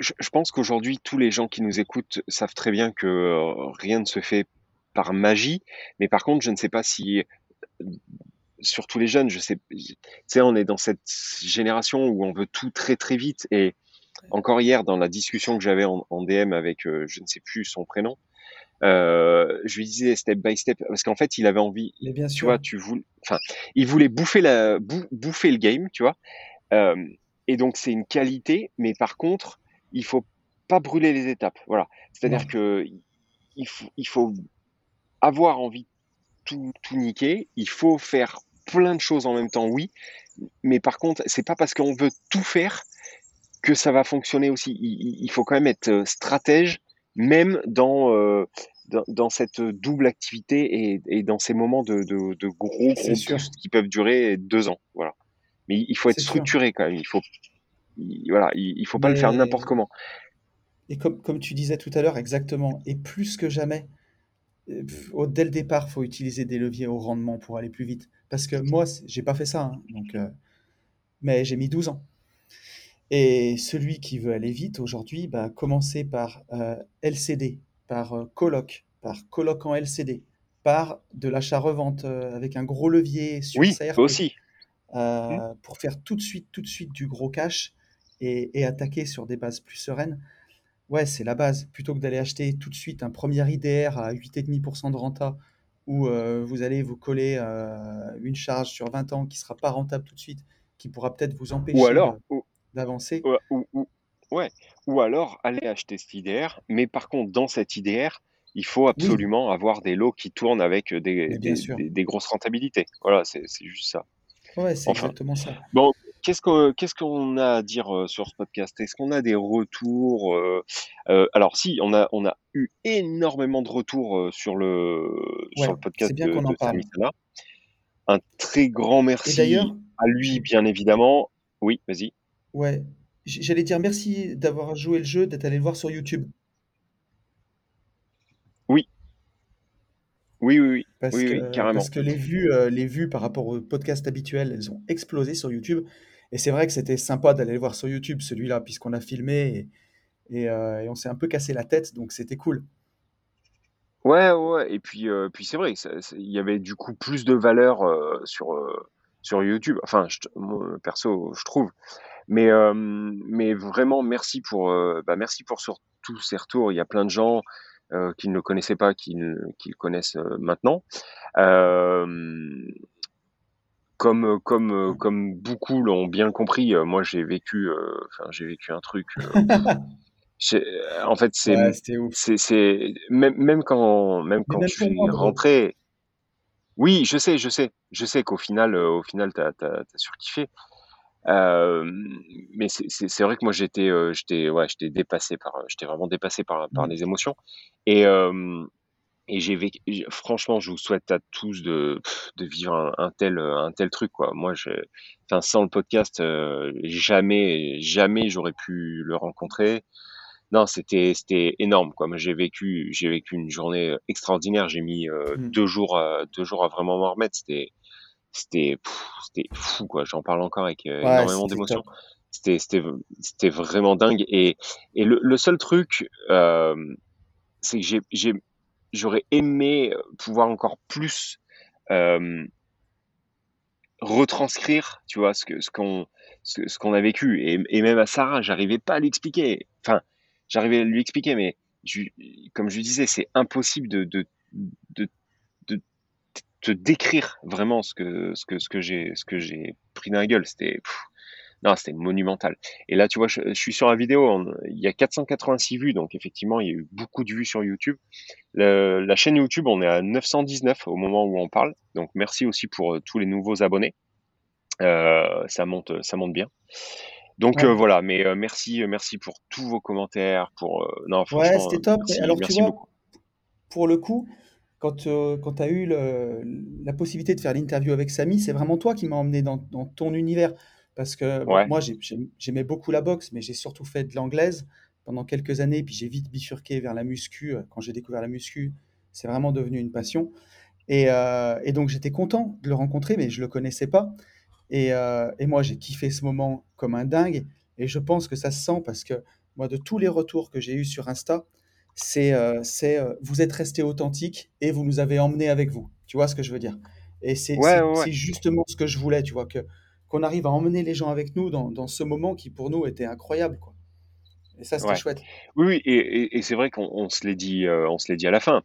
B: je, je pense qu'aujourd'hui, tous les gens qui nous écoutent savent très bien que euh, rien ne se fait par magie. Mais par contre, je ne sais pas si, surtout les jeunes, je sais, tu sais, on est dans cette génération où on veut tout très très vite. Et encore hier, dans la discussion que j'avais en, en DM avec, euh, je ne sais plus son prénom, euh, je lui disais step by step parce qu'en fait, il avait envie,
A: Mais bien
B: tu vois,
A: sûr.
B: tu voulais, enfin, il voulait bouffer la, bou- bouffer le game, tu vois. Euh, et donc c'est une qualité, mais par contre, il faut pas brûler les étapes. Voilà. C'est-à-dire
A: Non.
B: que il faut, il faut avoir envie tout, tout niquer. Il faut faire plein de choses en même temps, oui. Mais par contre, c'est pas parce qu'on veut tout faire que ça va fonctionner aussi. Il, faut quand même être euh, stratège, même dans, euh, dans, dans cette double activité et, et dans ces moments de, de, de gros, gros qui peuvent durer deux ans. Voilà. Mais il faut être
A: sûr.
B: structuré quand même. Il faut, il- voilà, il, il faut pas le faire n'importe comment.
A: et comme, comme tu disais tout à l'heure, exactement, et plus que jamais, dès le départ, faut utiliser des leviers au rendement pour aller plus vite. Parce que moi, j'ai pas fait ça, hein, donc, euh, mais j'ai mis 12 ans. Et celui qui veut aller vite aujourd'hui, bah, commencer par euh, LCD, par euh, coloc, par coloc en LCD, par de l'achat-revente euh, avec un gros levier sur
B: Oui,
A: sa RP,
B: aussi.
A: Euh, pour faire tout de suite, tout de suite du gros cash et, et attaquer sur des bases plus sereines. Ouais, c'est la base. Plutôt que d'aller acheter tout de suite un premier IDR à 8,5% de renta, où euh, vous allez vous coller euh, une charge sur 20 ans qui sera pas rentable tout de suite, qui pourra peut-être vous
B: Ou
A: empêcher
B: alors, ou,
A: d'avancer.
B: ou, ou- ou- ouais. Ou alors aller acheter cet IDR. Mais par contre, dans cet IDR, il faut
A: Oui,
B: absolument avoir des lots qui tournent avec des,
A: bien
B: des, des, des grosses rentabilités. Voilà, c'est c'est juste ça.
A: Ouais, c'est
B: Enfin,
A: exactement ça.
B: bon, qu'est-ce qu'on a à dire euh, sur ce podcast? Est-ce qu'on a des retours? euh, euh, alors si, on a on a eu énormément de retours sur le sur
A: Ouais,
B: le podcast
A: c'est bien
B: de,
A: qu'on en
B: de
A: parle.
B: Sami Sana. Un très grand merci à lui, bien évidemment. Oui, vas-y.
A: ouais, j'allais dire merci d'avoir joué le jeu, d'être allé le voir sur YouTube.
B: Oui, oui, oui, oui,
A: Parce
B: oui, oui,
A: que,
B: carrément.
A: parce que les vues, euh, les vues par rapport au podcast habituel, elles ont explosé sur YouTube. Et c'est vrai que c'était sympa d'aller le voir sur YouTube, celui-là, puisqu'on a filmé euh, et on s'est un peu cassé la tête, donc c'était cool.
B: Ouais, ouais, et puis, euh, puis c'est vrai, il y avait du coup plus de valeur euh, sur, sur YouTube. Enfin, perso, je trouve. Mais, mais vraiment, merci pour, bah, merci pour tous ces retours. Il y a plein de gens qui ne le connaissaient pas, qui, qui le connaissent maintenant. Euh, comme, comme, euh, comme beaucoup l'ont bien compris, euh, moi j'ai vécu, euh, enfin j'ai vécu un truc. euh, en fait, c'est,
A: Ouais,
B: c'est, même, même quand, même quand je suis rentré. Oui, je sais, je sais, je sais qu'au final, euh, au final, t'as, t'as, t'as surkiffé. mais c'est vrai que moi j'étais j'étais ouais, j'étais dépassé par j'étais vraiment dépassé par par
A: Mmh.
B: les émotions et et j'ai vécu franchement, je vous souhaite à tous de de vivre un un tel, un tel truc, quoi. Moi, je enfin, sans le podcast, heu, jamais jamais j'aurais pu le rencontrer. Non, c'était c'était énorme, quoi. Moi, j'ai vécu j'ai vécu une journée, extraordinaire. J'ai mis, heu,
A: Mmh.
B: 2 jours, heu, 2 jours à vraiment m'en remettre. C'était c'était c'était fou, quoi. J'en parle encore avec,
A: Ouais,
B: énormément d'émotion. C'était c'était c'était vraiment dingue et et le le seul truc, c'est que j'ai j'ai j'aurais aimé, pouvoir encore plus, hem retranscrire, tu vois? Ce qu'on ce a vécu et même à Sarah, j'arrivais pas à lui expliquer. Enfin, j'arrivais à lui expliquer, mais comme je disais, c'est impossible de de décrire vraiment ce que ce que ce que j'ai ce que j'ai pris gueule. C'était non, c'était monumental. Et là, tu vois, je, je suis sur la vidéo, on- il y a 486 vues, donc effectivement, il y a eu beaucoup de vues sur YouTube. Le- la chaîne YouTube, on est à 919 au moment où on parle, donc merci aussi pour euh, tous les nouveaux abonnés. Euh, ça monte, ça monte bien. Donc euh, voilà, mais euh, merci, euh, merci pour tous vos commentaires, pour euh, non,
A: Ouais, c'était
B: euh,
A: top.
B: Merci,
A: alors, tu vois,
B: beaucoup.
A: pour le coup, quand, euh, quand tu as eu le- la possibilité de faire l'interview avec Samy, c'est vraiment toi qui m'as emmené dans, dans ton univers. Parce que, bon, moi, j'ai- j'aim- j'aimais beaucoup la boxe, mais j'ai surtout fait de l'anglaise pendant quelques années, puis j'ai vite bifurqué vers la muscu. euh, Quand j'ai découvert la muscu, c'est vraiment devenu une passion. Et, euh, et donc, j'étais content de le rencontrer, mais je le connaissais pas. Et, euh, et moi, j'ai kiffé ce moment comme un dingue. Et je pense que ça se sent parce que moi, de tous les retours que j'ai eus sur Insta, c'est euh, vous êtes resté authentique et vous nous avez emmenés avec vous. Tu vois ce que je veux dire? Et c'est
B: ouais,
A: c'est-
B: ouais, ouais.
A: c'est justement ce que je voulais, tu vois, que, qu'on arrive à emmener les gens avec nous dans, dans ce moment qui pour nous était incroyable, quoi. Et ça, c'était
B: ouais.
A: chouette.
B: Oui, oui, et, et- et c'est vrai qu'on on se l'est dit, euh, on se l'est dit à la fin.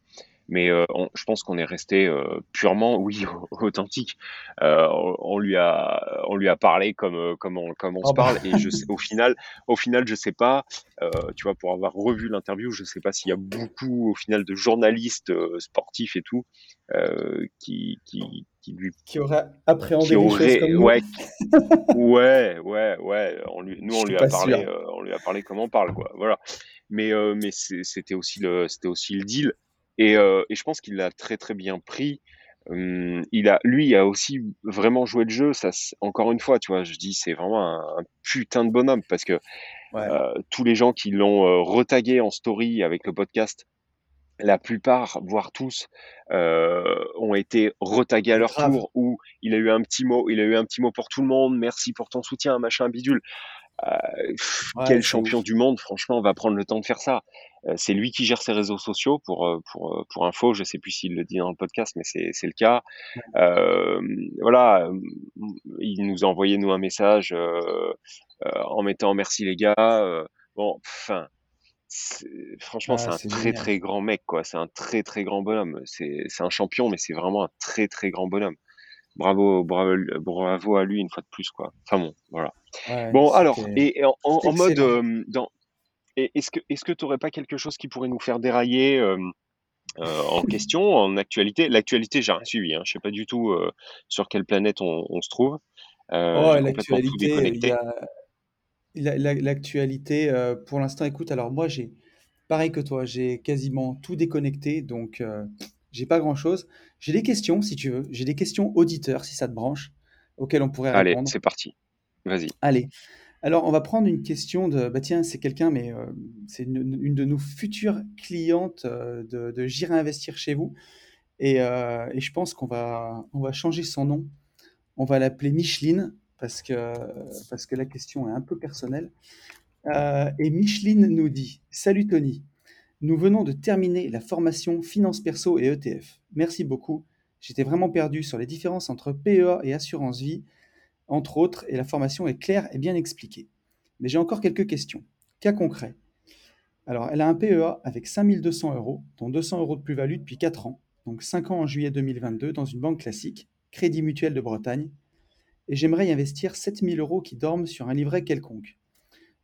B: Mais euh, on- je pense qu'on est resté euh, purement, oui, authentique. Euh, on, on lui a, on lui a parlé comme, comme on, comme on
A: Ah
B: se
A: bah,
B: parle. Et je sais, au final, au final, je sais pas. tu vois, pour avoir revu l'interview, je sais pas s'il y a beaucoup, au final, de journalistes sportifs et tout qui, qui, qui lui,
A: qui aurait
B: qui
A: appréhendé les choses
B: auraient,
A: comme nous?
B: ouais, Ouais, ouais, ouais. On lui, nous, on lui a parlé, on lui a parlé comme on parle, quoi. Voilà. Mais, mais c'était aussi le, c'était aussi le deal. Et, euh, et je pense qu'il l'a très, très bien pris. Hum, il a, lui, il a aussi vraiment joué le jeu. Ça, encore une fois, tu vois, je dis, c'est vraiment un, un putain de bonhomme parce que
A: Ouais,
B: euh, tous les gens qui l'ont euh, retagué en story avec le podcast, la plupart, voire tous, euh, ont été retagués à leur tour ou il a eu un petit mot, il a eu un petit mot pour tout le monde. Merci pour ton soutien, machin bidule. Pff,
A: Ouais,
B: quel champion
A: ouf.
B: du monde, franchement, va prendre le temps de faire ça. Euh, c'est lui qui gère ses réseaux sociaux pour euh, pour euh, pour info. Je sais plus s'il le dit dans le podcast, mais c'est c'est le cas. Euh, voilà, il nous a envoyé nous un message euh, en mettant merci les gars. Euh, bon, enfin, franchement, c'est
A: Ah,
B: un
A: c'est
B: très
A: génial.
B: très grand mec, quoi. C'est un très très grand bonhomme. C'est c'est un champion, mais c'est vraiment un très très grand bonhomme. Bravo, bravo, bravo à lui une fois de plus, quoi. Enfin bon, voilà.
A: Ouais,
B: Bon, alors, et, et en, mode, euh, dans, est-ce que est-ce que tu aurais pas quelque chose qui pourrait nous faire dérailler euh, euh, en question, en actualité? L'actualité, j'ai rien suivi, hein. Je sais pas du tout sur quelle planète on, on se trouve.
A: Oh, l'actualité, l'actualité pour l'instant. Écoute, alors moi j'ai pareil que toi, j'ai quasiment tout déconnecté, donc j'ai pas grand-chose. J'ai des questions si tu veux, j'ai des questions auditeurs si ça te branche, auxquelles on pourrait
B: Allez,
A: répondre.
B: c'est parti. Vas-y.
A: Allez, alors on va prendre une question de, bah tiens, c'est quelqu'un, mais euh, c'est une, une de nos futures clientes euh, de, de J'irai investir chez vous, et, euh, et je pense qu'on va, on va changer son nom. On va l'appeler Micheline parce que, parce que la question est un peu personnelle. Et Micheline nous dit Salut Tony, nous venons de terminer la formation Finance Perso et ETF. Merci beaucoup. J'étais vraiment perdu sur les différences entre PEA et assurance vie, entre autres, et la formation est claire et bien expliquée. Mais j'ai encore quelques questions. Cas concret. Alors, elle a un PEA avec 5200 euros, dont 200 euros de plus-value depuis 4 ans, donc 5 ans en juillet 2022, dans une banque classique, Crédit Mutuel de Bretagne, et j'aimerais y investir 7000 euros qui dorment sur un livret quelconque.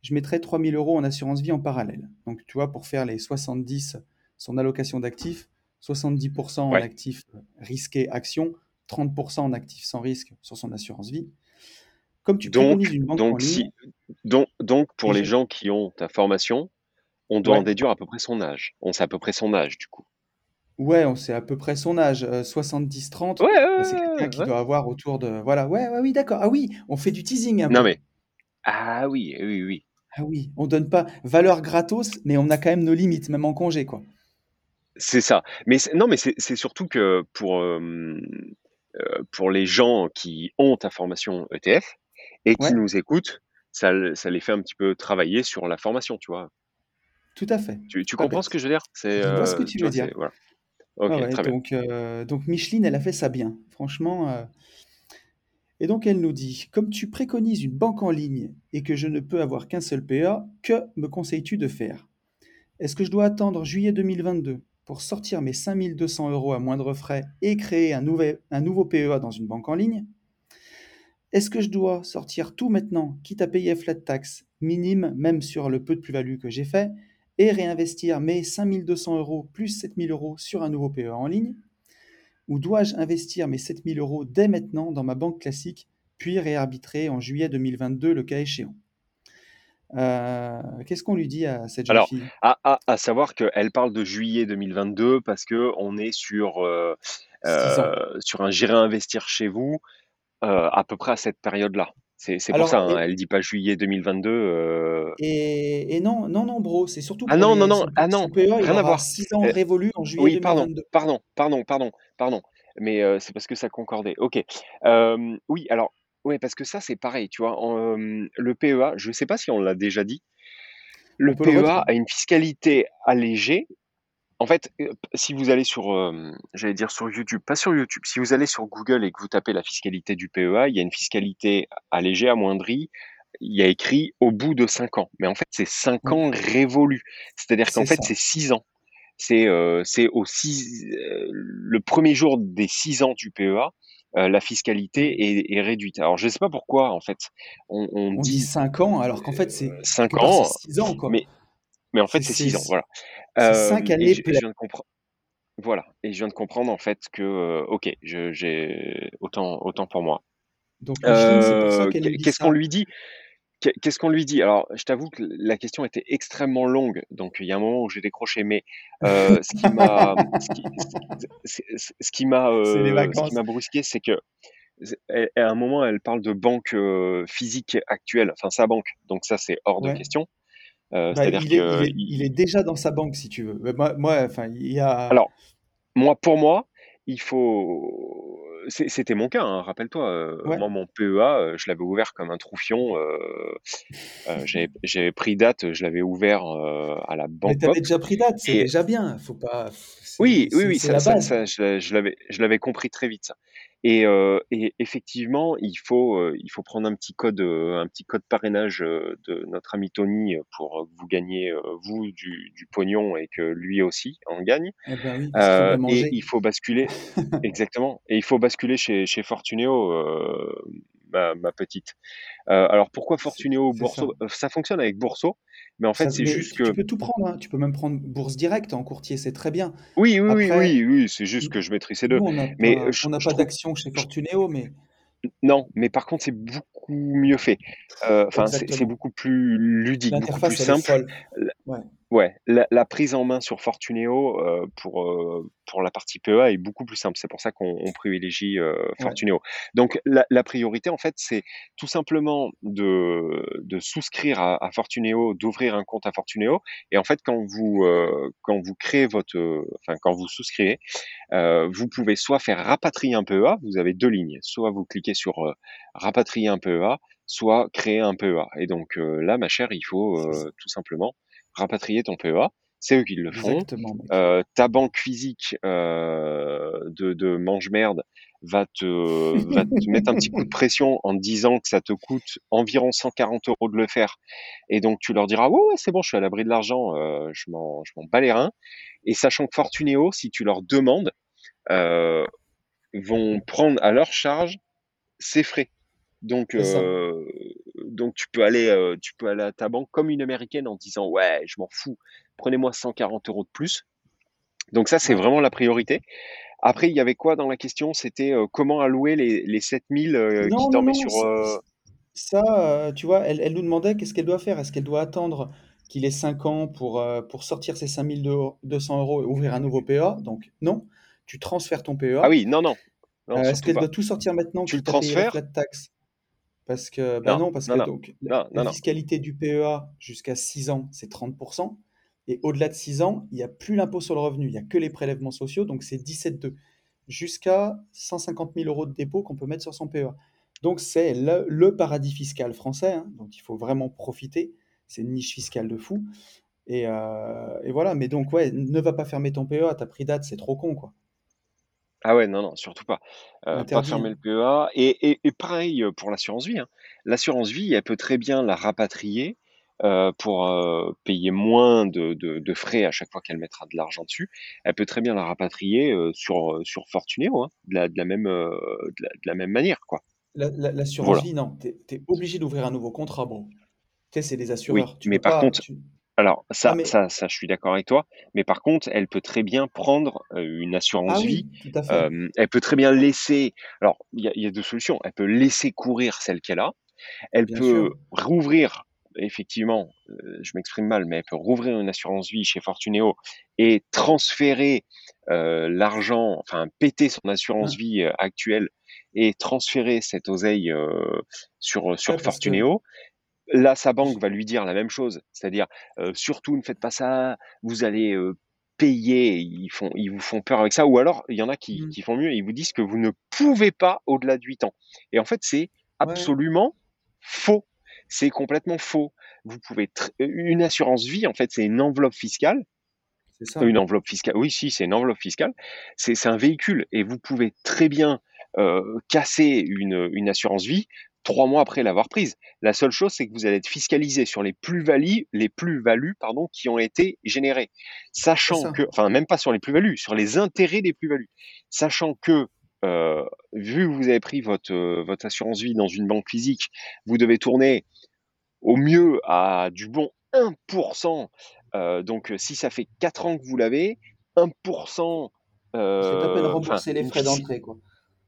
A: Je mettrais 3000 euros en assurance vie en parallèle. Donc, tu vois, pour faire les 70, son allocation d'actifs, 70% en actifs risqués actions, 30% en actifs sans risque sur son assurance vie. comme tu
B: Donc
A: préconises une banque en
B: donc
A: ligne
B: si donc donc pour les
A: je
B: gens qui ont ta formation, on doit en déduire à peu près son âge. On sait à peu près son âge, du coup?
A: ouais, on sait à peu près son âge, heu, 70-30,
B: Ouais, ouais,
A: bah, c'est quelqu'un qui doit avoir autour de voilà, ouais, ouais, oui, d'accord. Ah oui, on fait du teasing un
B: Non,
A: peu.
B: mais ah oui, oui, oui.
A: Ah oui, on donne pas valeur gratos, mais on a quand même nos limites, même en congé, quoi.
B: C'est ça. Mais non, mais c'est surtout que pour, hem, heu, pour les gens qui ont ta formation ETF et qui
A: Ouais,
B: nous écoutent, ça ça les fait un petit peu travailler sur la formation, tu vois?
A: tout à fait,
B: Tu comprends ce que je veux dire? C'est,
A: Je vois ce que
B: heu,
A: tu
B: tu
A: veux
B: vois,
A: dire.
B: c'est voilà.
A: Ouais,
B: OK,
A: ouais,
B: très bien.
A: donc Micheline, elle a fait ça bien. Franchement, et donc elle nous dit: «Comme tu préconises une banque en ligne et que je ne peux avoir qu'un seul PEA, que me conseilles-tu de faire? Est-ce que je dois attendre juillet 2022 pour sortir mes 5 200 € à moindre frais et créer un un nouveau PEA dans une banque en ligne? Est-ce que je dois sortir tout maintenant, quitte à payer flat tax minime, même sur le peu de plus-value que j'ai fait, et réinvestir mes 5 200 € plus 7 000 € sur un nouveau PEA en ligne? Ou dois-je investir mes 7 000 euros dès maintenant dans ma banque classique, puis réarbitrer en juillet 2022 le cas échéant? Euh, Qu'est-ce qu'on lui dit à cette jeune
B: Alors,
A: fille?
B: à à à savoir qu'elle parle de juillet 2022 parce qu'on est sur,
A: ans.
B: heu, sur un «j'irai investir chez vous», heu, à peu près à cette période-là. C'est pour
A: Alors,
B: ça, hein,
A: et,
B: elle dit pas juillet 2022, heu
A: et, et non, non, non, bro, c'est surtout
B: ah non, non,
A: les.
B: non,
A: Son,
B: ah non,
A: il
B: rien à voir.
A: 6 ans
B: Heu,
A: révolus en juillet
B: oui, pardon,
A: 2022.
B: pardon, pardon, pardon, pardon, mais heu, c'est parce que ça concordait. OK. Oui, alors, ouais, parce que ça, c'est pareil, tu vois? En, le PEA, je sais pas si on l'a déjà dit, le
A: On peut le
B: PEA
A: redire.
B: a une fiscalité allégée En fait, heu, si vous allez sur, hem, j'allais dire sur YouTube, pas sur YouTube, si vous allez sur Google et que vous tapez la fiscalité du PEA, il y a une fiscalité allégée, amoindrie. Il y a écrit au bout de 5 ans. Mais en fait, c'est 5
A: Oui,
B: ans révolus. C'est-à-dire qu'en fait, c'est 6 ans. C'est, c'est au six heu, le premier jour des 6 ans du PEA, la fiscalité est est réduite. Alors je ne sais pas pourquoi en fait, on on
A: On dit
B: dit,
A: 5 ans, alors qu'en fait, c'est quelque
B: 5
A: part, c'est
B: ans,
A: 6 ans, quoi.
B: mais mais en fait, c'est 6 ans, voilà.
A: c'est 5
B: Hem et
A: années
B: je et je viens de comprendre. Voilà et je viens de comprendre en fait que, heu, OK, j'ai autant autant pour moi.
A: Donc, dit
B: qu'est-ce qu'on lui dit? Qu'est qu'est-ce qu'on lui dit? Alors, je t'avoue que la question était extrêmement longue, donc il y a un moment où j'ai décroché, mais, heu, ce qui m'a, ce qui m'a, ce qui m'a brusqué, c'est que à un moment, elle parle de banque, physique actuelle, enfin sa banque, donc ça, c'est hors de question. Heu,
A: Bah,
B: c'est-à-dire
A: il est, il est, il est
B: i
A: déjà dans sa banque, si tu veux. Mais moi, moi, enfin, il y a.
B: alors Moi, pour moi, il faut c'était mon cas, hein, rappelle-toi,
A: Ouais.
B: moi mon PEA, heu, je l'avais ouvert comme un troufion, heu, j'avais pris date, je l'avais ouvert, à la
A: Mais
B: banque
A: tu avais
B: Pop
A: déjà pris date, c'est
B: et
A: déjà bien. Faut pas.
B: oui, oui, oui, ça
A: la
B: ça
A: base.
B: ça l'avais je l'avais compris très vite ça et heu et effectivement, il faut, heu, il faut prendre un petit code, heu, un petit code parrainage, heu, de notre ami Tony, heu, pour, que vous gagniez, heu, vous du du pognon et que lui aussi en gagne.
A: Eh ben oui, parce
B: et il faut basculer. Exactement. Et il faut basculer chez chez Fortuneo, ma ma petite. Heu, alors pourquoi Fortuneo ou
A: c'est ça?
B: Bourso? Heu, ça fonctionne avec Bourso, mais en fait, c'est juste
A: tu tu
B: que
A: peux tout prendre, hein. Tu peux même prendre bourse directe en courtier, c'est très bien.
B: oui, oui, oui,
A: Après,
B: oui, oui, c'est juste que je maîtrise ces 2.
A: nous, on n'a
B: Mais,
A: pas,
B: je
A: on pas
B: trouve
A: d'action chez Fortunéo, mais
B: non, mais par contre, c'est beaucoup mieux fait. Heu, enfin, c'est beaucoup plus ludique, beaucoup plus simple.
A: Ouais,
B: Ouais, la la prise en main sur Fortuneo, heu, pour, heu, pour la partie PEA est beaucoup plus simple. C'est pour ça qu'on on privilégie,
A: ouais,
B: Fortuneo. Donc la la priorité, en fait, c'est tout simplement de de souscrire à à Fortuneo, d'ouvrir un compte à Fortuneo et en fait, quand vous, heu, quand vous créez votre, enfin, quand vous souscrivez, heu, vous pouvez soit faire rapatrier un PEA, vous avez 2 lignes, soit vous cliquez sur, heu, rapatrier un PEA, soit créer un PEA et donc là, ma chère, il faut, tout simplement rapatrier ton PEA. C'est eux qui le font. Heu, ta banque physique, heu, de de mange-merde va te va te mettre un petit coup de pression en te disant que ça te coûte environ 140 euros de le faire et donc tu leur diras: «Ouais, ouais, c'est bon, je suis à l'abri de l'argent, heu, je m'en bats les reins» et sachant que Fortuneo, si tu leur demandes, vont prendre à leur charge ces frais. Donc, donc tu peux aller, heu, tu peux aller à ta banque comme une américaine en disant: «Ouais, je m'en fous, prenez-moi 140 euros de plus». Donc ça, c'est vraiment la priorité. Après, il y avait quoi dans la question? C'était, heu, comment allouer les les 7 000, heu, qui
A: non,
B: sur, heu
A: Ça, tu vois, elle elle nous demandait qu'est-ce qu'elle doit faire. Est-ce qu'elle doit attendre qu'il ait 5 ans pour, pour sortir ses 5 200 € et ouvrir un nouveau PEA? Donc non, tu transfères ton
B: Ah
A: PEA.
B: oui, non, non,
A: est-ce qu'elle doit tout sortir maintenant,
B: Tu le transfères?
A: flat tax? Parce que bah
B: Non,
A: non, parce
B: non,
A: que
B: non,
A: donc la fiscalité du PEA jusqu'à 6 ans, c'est 30% et au-delà de 6 ans, il y a plus l'impôt sur le revenu, il y a que les prélèvements sociaux, donc c'est 17,2 jusqu'à 150 000 € de dépôt qu'on peut mettre sur son PEA. Donc c'est le le paradis fiscal français, hein, donc il faut vraiment profiter. C'est une niche fiscale de fou et et voilà, mais donc ouais, ne va pas fermer ton PEA, tu as pris date, c'est trop con, quoi.
B: Ah ouais, non, non, surtout pas. Heu, pas
A: Interdit,
B: fermer
A: hein.
B: le PEA et et et pareil, pour l'assurance vie, hein. L'assurance vie, elle peut très bien la rapatrier, pour, payer moins de de de frais à chaque fois qu'elle mettra de l'argent dessus. Elle peut très bien la rapatrier, sur, sur Fortuneo, hein, de la de la même, de la de la même manière, quoi.
A: La la l'assurance
B: Voilà.
A: vie, non, tu es obligé d'ouvrir un nouveau contrat, bro. Tu sais, c'est des
B: Oui,
A: assureurs, tu
B: mais
A: peux
B: par
A: pas
B: contre
A: tu
B: alors ça
A: mais
B: ça ça je suis d'accord avec toi, mais par contre, elle peut très bien prendre, heu, une
A: ah
B: assurance vie,
A: oui, tout à fait.
B: hem, elle peut très bien laisser alors il y a il y a 2 solutions. Elle peut laisser courir celle qu'elle a, Elle
A: Bien sûr.
B: peut rouvrir, effectivement, heu, je m'exprime mal, mais elle peut rouvrir une assurance vie chez Fortuneo et transférer, l'argent, enfin péter son assurance
A: Hein,
B: vie, actuelle et transférer cette oseille, sur, sur
A: que
B: Fortuneo. Là, sa banque va lui dire la même chose, c'est-à-dire, heu: «Surtout ne faites pas ça, vous allez, heu, payer». Ils font ils vous font peur avec ça ou alors il y en a qui
A: mmh,
B: qui font mieux, ils vous disent que vous ne pouvez pas au-delà de 8 ans et en fait, c'est
A: ouais,
B: absolument faux. C'est complètement faux. Vous pouvez tr une assurance vie, en fait, c'est une enveloppe fiscale,
A: c'est ça.
B: une enveloppe fiscale oui, si, c'est une enveloppe fiscale. C'est un véhicule et vous pouvez très bien, casser une, une assurance vie 3 mois après l'avoir prise. La seule chose, c'est que vous allez être fiscalisé sur les plus-values les plus-values, pardon, qui ont été générées.
A: C'est
B: Sachant que enfin, même pas sur les plus-values, sur les intérêts des plus-values. Sachant que, heu, vu que vous avez pris votre, heu, votre assurance vie dans une banque physique, vous devez tourner au mieux à du bon 1 heu, donc heu, si ça fait 4 ans que vous l'avez, 1
A: Il fait à peine rembourser les frais d'entrée, quoi.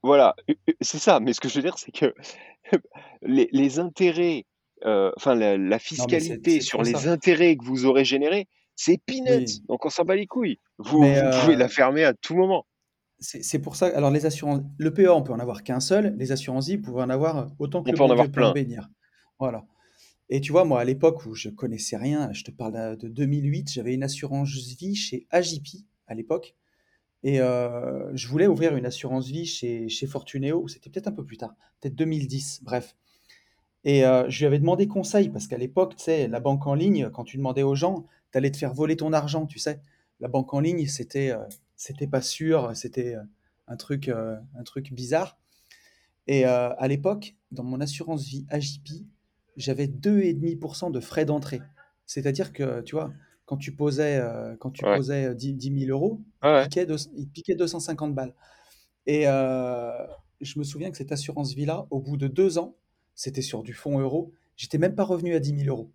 B: Voilà, c'est ça, mais ce que je veux dire, c'est que les les intérêts, heu, enfin la la
A: Non,
B: fiscalité sur les
A: ça.
B: intérêts que vous aurez générés, c'est peanuts,
A: Oui,
B: donc on s'en bat les couilles. Vous
A: mais
B: vous pouvez la
A: heu,
B: fermer à tout moment.
A: c'est pour ça alors les assurances le PEA, on peut en avoir qu'un seul, les assurances vie, vous pouvez en avoir autant que
B: On
A: le
B: peut en avoir
A: Dieu peut en
B: plein.
A: bénir. Voilà et tu vois, moi, à l'époque où je connaissais rien, je te parle de de 2008, j'avais une assurance vie chez Agipi, à l'époque Et heu, je voulais ouvrir une assurance vie chez chez Fortuneo, c'était peut-être un peu plus tard, peut-être 2010, bref. Et heu, je lui avais demandé conseil parce qu'à l'époque, tu sais, la banque en ligne, quand tu demandais aux gens, tu allais te faire voler ton argent, tu sais? La banque en ligne, c'était, c'était pas sûr, c'était, heu, un truc, un truc bizarre. Et à l'époque, dans mon assurance vie Agipi, j'avais 2,5% de frais d'entrée. C'est-à-dire que, tu vois, quand tu posais, heu, quand tu
B: Ouais,
A: posais, heu, dix 10 000 €, il
B: ouais,
A: te
B: ouais.
A: piquait deux il te piquait 250 balles. Et heu, je me souviens que cette assurance vie-là, au bout de 2 ans, c'était sur du fonds euro, j'étais même pas revenu à dix mille euros.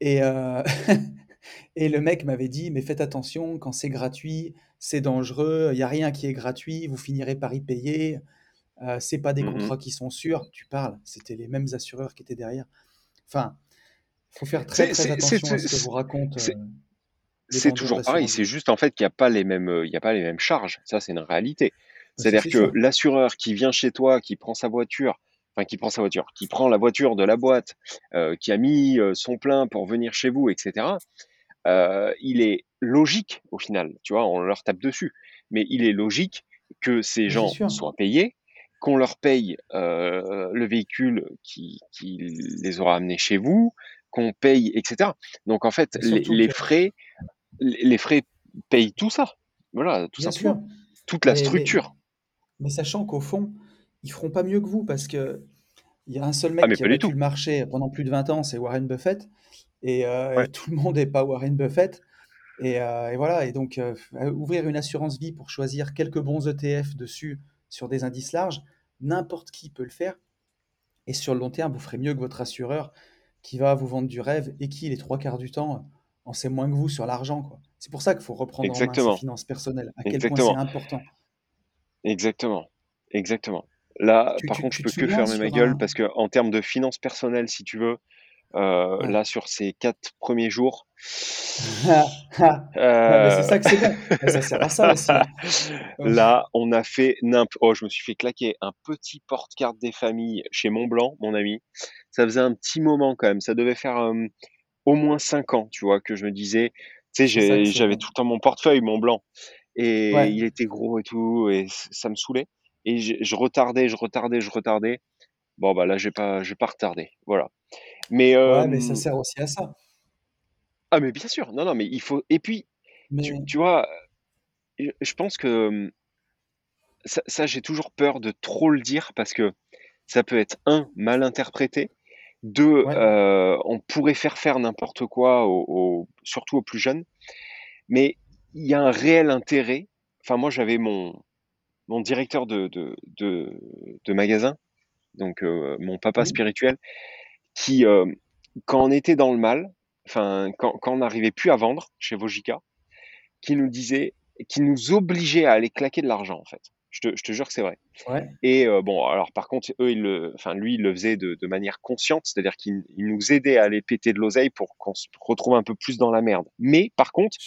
A: Et heu et le mec m'avait dit: «Mais faites attention, quand c'est gratuit, c'est dangereux, il y a rien qui est gratuit, vous finirez par y payer, c'est pas des
B: Mmh mh.
A: contrats qui sont sûrs». Tu parles, c'était les mêmes assureurs qui étaient derrière. Enfin, il faut faire très, très attention à ce que vous racontent, heu,
B: c'est
A: vendeurs
B: toujours pareil, c'est juste en fait qu'il y a pas les mêmes, il y a pas les mêmes charges. Ça, c'est une réalité.
A: Bah,
B: C'est-à-dire
A: c'est
B: que l'assureur qui vient chez toi, qui prend sa voiture, enfin qui prend sa voiture, qui prend la voiture de la boîte, heu, qui a mis, son plein pour venir chez vous et cetera, heu, il est logique au final, tu vois? On leur tape dessus, mais il est logique que ces
A: c'est
B: gens soient payés, qu'on leur paye, le véhicule qui qui les aura amenés chez vous, qu'on paye et cetera. Donc en fait, les frais les frais payent tout ça. Voilà, tout
A: bien sûr,
B: simplement. Toute la
A: mais
B: structure.
A: Mais sachant qu'au fond, ils feront pas mieux que vous parce que il y a un seul
B: Ah
A: mec
B: mais
A: qui a
B: tout.
A: le marché pendant plus de 20 ans, c'est Warren Buffett. Et
B: Ouais,
A: euh, tout le monde n'est pas Warren Buffett. Et, euh, et voilà. Et donc, euh, ouvrir une assurance vie pour choisir quelques bons ETF dessus sur des indices larges, n'importe qui peut le faire. Et sur le long terme, vous ferez mieux que votre assureur qui va vous vendre du rêve et qui, les trois quarts du temps, en sait moins que vous sur l'argent, quoi. C'est pour ça qu'il faut reprendre en main ses
B: exactement,
A: finances personnelles, à quel point c'est
B: exactement,
A: important.
B: exactement, exactement. Là,
A: Tu
B: par
A: tu
B: contre, je
A: tu te
B: peux que fermer ma gueule
A: un
B: parce que en termes de finances personnelles, si tu veux,
A: ouais.
B: là, sur ces 4 premiers jours,
A: c'est ça que c'est. Mais ça sert à ça aussi. Ouais.
B: là, on a fait nimp oh, je me suis fait claquer un petit porte-carte des familles chez Montblanc, mon ami. Ça faisait un petit moment quand même, ça devait faire, hem, au moins 5 ans, tu vois? Que je me disais tu sais, j'avais tout le temps mon portefeuille Montblanc et
A: Ouais.
B: il était gros et tout et ça me saoulait et je je retardais, je retardais, je retardais. Bon, bah, là, j'ai pas j'ai pas retardé, voilà. Mais,
A: Ouais, mais ça
B: hem
A: sert aussi à ça.
B: ah mais bien sûr, non, non, mais il faut et puis tu
A: Mais
B: tu vois, je pense que, mmh, ça ça, j'ai toujours peur de trop le dire parce que ça peut être un mal interprété, 2
A: ouais,
B: heu, on pourrait faire faire n'importe quoi surtout aux plus jeunes, mais il y a un réel intérêt. Enfin, moi, j'avais mon mon directeur de de de de magasin, donc heu, mon papa
A: oui,
B: spirituel qui, hem, quand on était dans le mal, enfin, quand quand on n'arrivait plus à vendre chez Vogica, qui nous disait qui nous obligeait à aller claquer de l'argent, en fait. Je te je te jure que c'est vrai
A: ouais,
B: et heu, bon, alors par contre, eux, ils le enfin, lui, il le faisait de de manière consciente, c'est-à-dire qu'il il nous aidait à aller péter de l'oseille pour qu'on se retrouve un peu plus dans la merde. Mais par contre,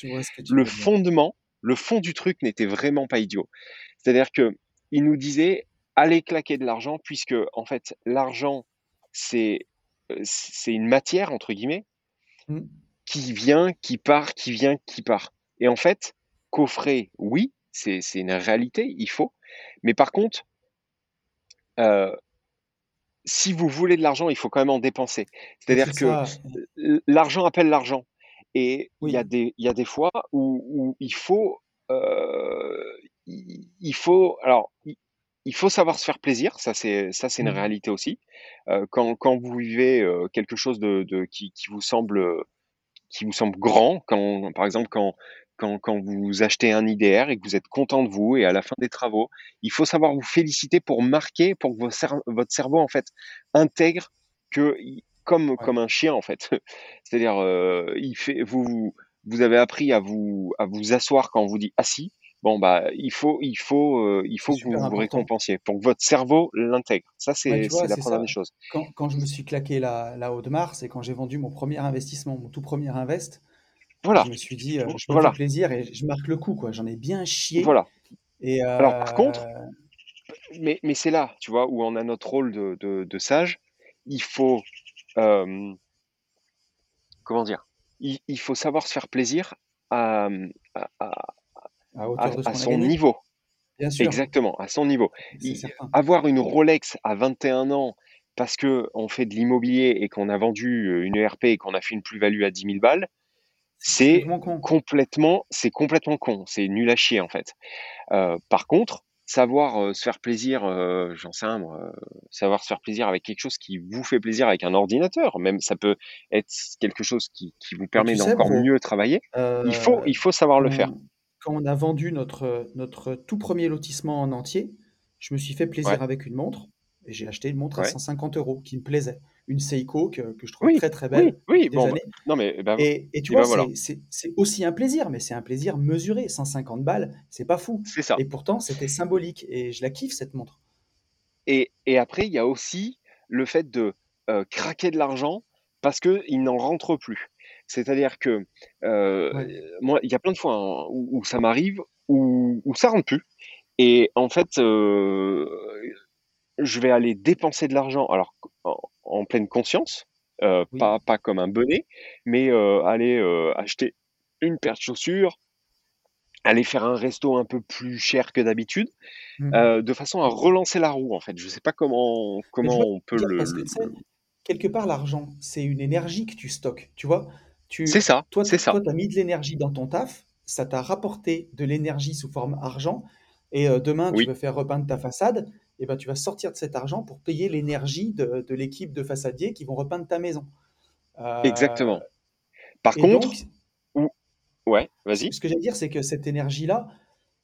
B: le fondement, le fond du truc n'était vraiment pas idiot. C'est-à-dire que il nous disait: «Allez claquer de l'argent» puisque, en fait, l'argent, c'est, heu, c'est une «matière» entre guillemets,
A: Mmh.
B: qui vient, qui part, qui vient, qui part. Et en fait, coffrer, oui, c'est c'est une réalité, il faut. Mais par contre, heu, si vous voulez de l'argent, il faut quand même en dépenser. C'est-à-dire que l'argent appelle l'argent et il y a
A: Oui,
B: des il y a des fois où où il faut, heu, il il faut alors il il faut savoir se faire plaisir, ça c'est ça c'est une
A: mmh,
B: réalité aussi. Heu, quand quand vous vivez, heu, quelque chose de de qui qui vous semble, qui vous semble grand, quand par exemple, quand quand quand vous achetez un IDR et que vous êtes content de vous et à la fin des travaux, il faut savoir vous féliciter pour marquer, pour que vos cer votre cerveau, en fait, intègre que comme
A: ouais.
B: comme un chien, en fait. C'est-à-dire, heu, il fait vous vous avez appris à vous à vous asseoir quand on vous dit: «Assis», bon, bah, il faut il faut, heu, il faut que vous vous récompensiez pour que votre cerveau l'intègre. Ça,
A: Bah,
B: c'est la première des choses.
A: Quand quand je me suis claqué la la Audemars et quand j'ai vendu mon premier investissement, mon tout premier invest,
B: Voilà,
A: je me suis dit, heu: «Je
B: voilà,
A: plaisir et je marque le coup, quoi». J'en ai bien chié
B: voilà.
A: et
B: Alors par contre
A: heu,
B: Mais mais c'est là, tu vois, où on a notre rôle de de de sage. Il faut, comment dire? Il il faut savoir se faire plaisir à, à à
A: de
B: son niveau.
A: bien sûr,
B: Exactement, à son niveau. avoir une Rolex à 21 ans parce qu'on fait de l'immobilier et qu'on a vendu, heu, une ERP et qu'on a fait une plus-value à dix mille balles,
A: C'est complètement
B: c'est complètement con, c'est nul à chier, en fait. Heu, par contre, savoir, heu, se faire plaisir, j'en sais moi, heu, savoir se faire plaisir avec quelque chose qui vous fait plaisir avec un ordinateur, même ça peut être quelque chose qui qui vous permet d'encore mieux travailler. Il faut
A: heu,
B: il faut savoir le faire.
A: Quand on a vendu notre, notre tout premier lotissement en entier, je me suis fait
B: Ouais,
A: plaisir avec une montre et j'ai acheté une montre à
B: ouais.
A: 150 euros qui me plaisait. Une Seiko que que je
B: Oui,
A: très, très belle
B: oui, bon, bah, non mais, bah,
A: et et tu
B: et
A: vois,
B: bah, voilà,
A: c'est aussi un plaisir, mais c'est un plaisir mesuré. 150 balles, c'est pas fou
B: c'est ça.
A: et pourtant c'était symbolique et je la kiffe cette montre.
B: Et et après il y a aussi le fait de, heu, craquer de l'argent parce qu'il n'en rentre plus. C'est-à-dire que,
A: Ouais,
B: heu, moi, il y a plein de fois, hein, où où ça m'arrive, où où ça rentre plus Et en fait, heu, je vais aller dépenser de l'argent alors en en pleine conscience,
A: oui.
B: pas pas comme un bonnet, mais aller, acheter une paire de chaussures, aller faire un resto un peu plus cher que d'habitude,
A: Mmh.
B: de façon à relancer la roue, en fait. Je sais pas comment comment on peut
A: dire
B: le
A: quelque part l'argent, c'est une énergie que tu stockes, tu vois?
B: C'est ça,
A: toi
B: c'est ça,
A: toi tu as mis de l'énergie dans ton taf, ça t'a rapporté de l'énergie sous forme argent et heu, demain tu veux faire repeindre ta façade et ben, tu vas sortir de cet argent pour payer l'énergie de de l'équipe de façadiers qui vont repeindre ta maison. Heu
B: exactement. Par
A: donc
B: contre ou ouais, vas-y?
A: ce que j'allais dire, c'est que cette énergie-là,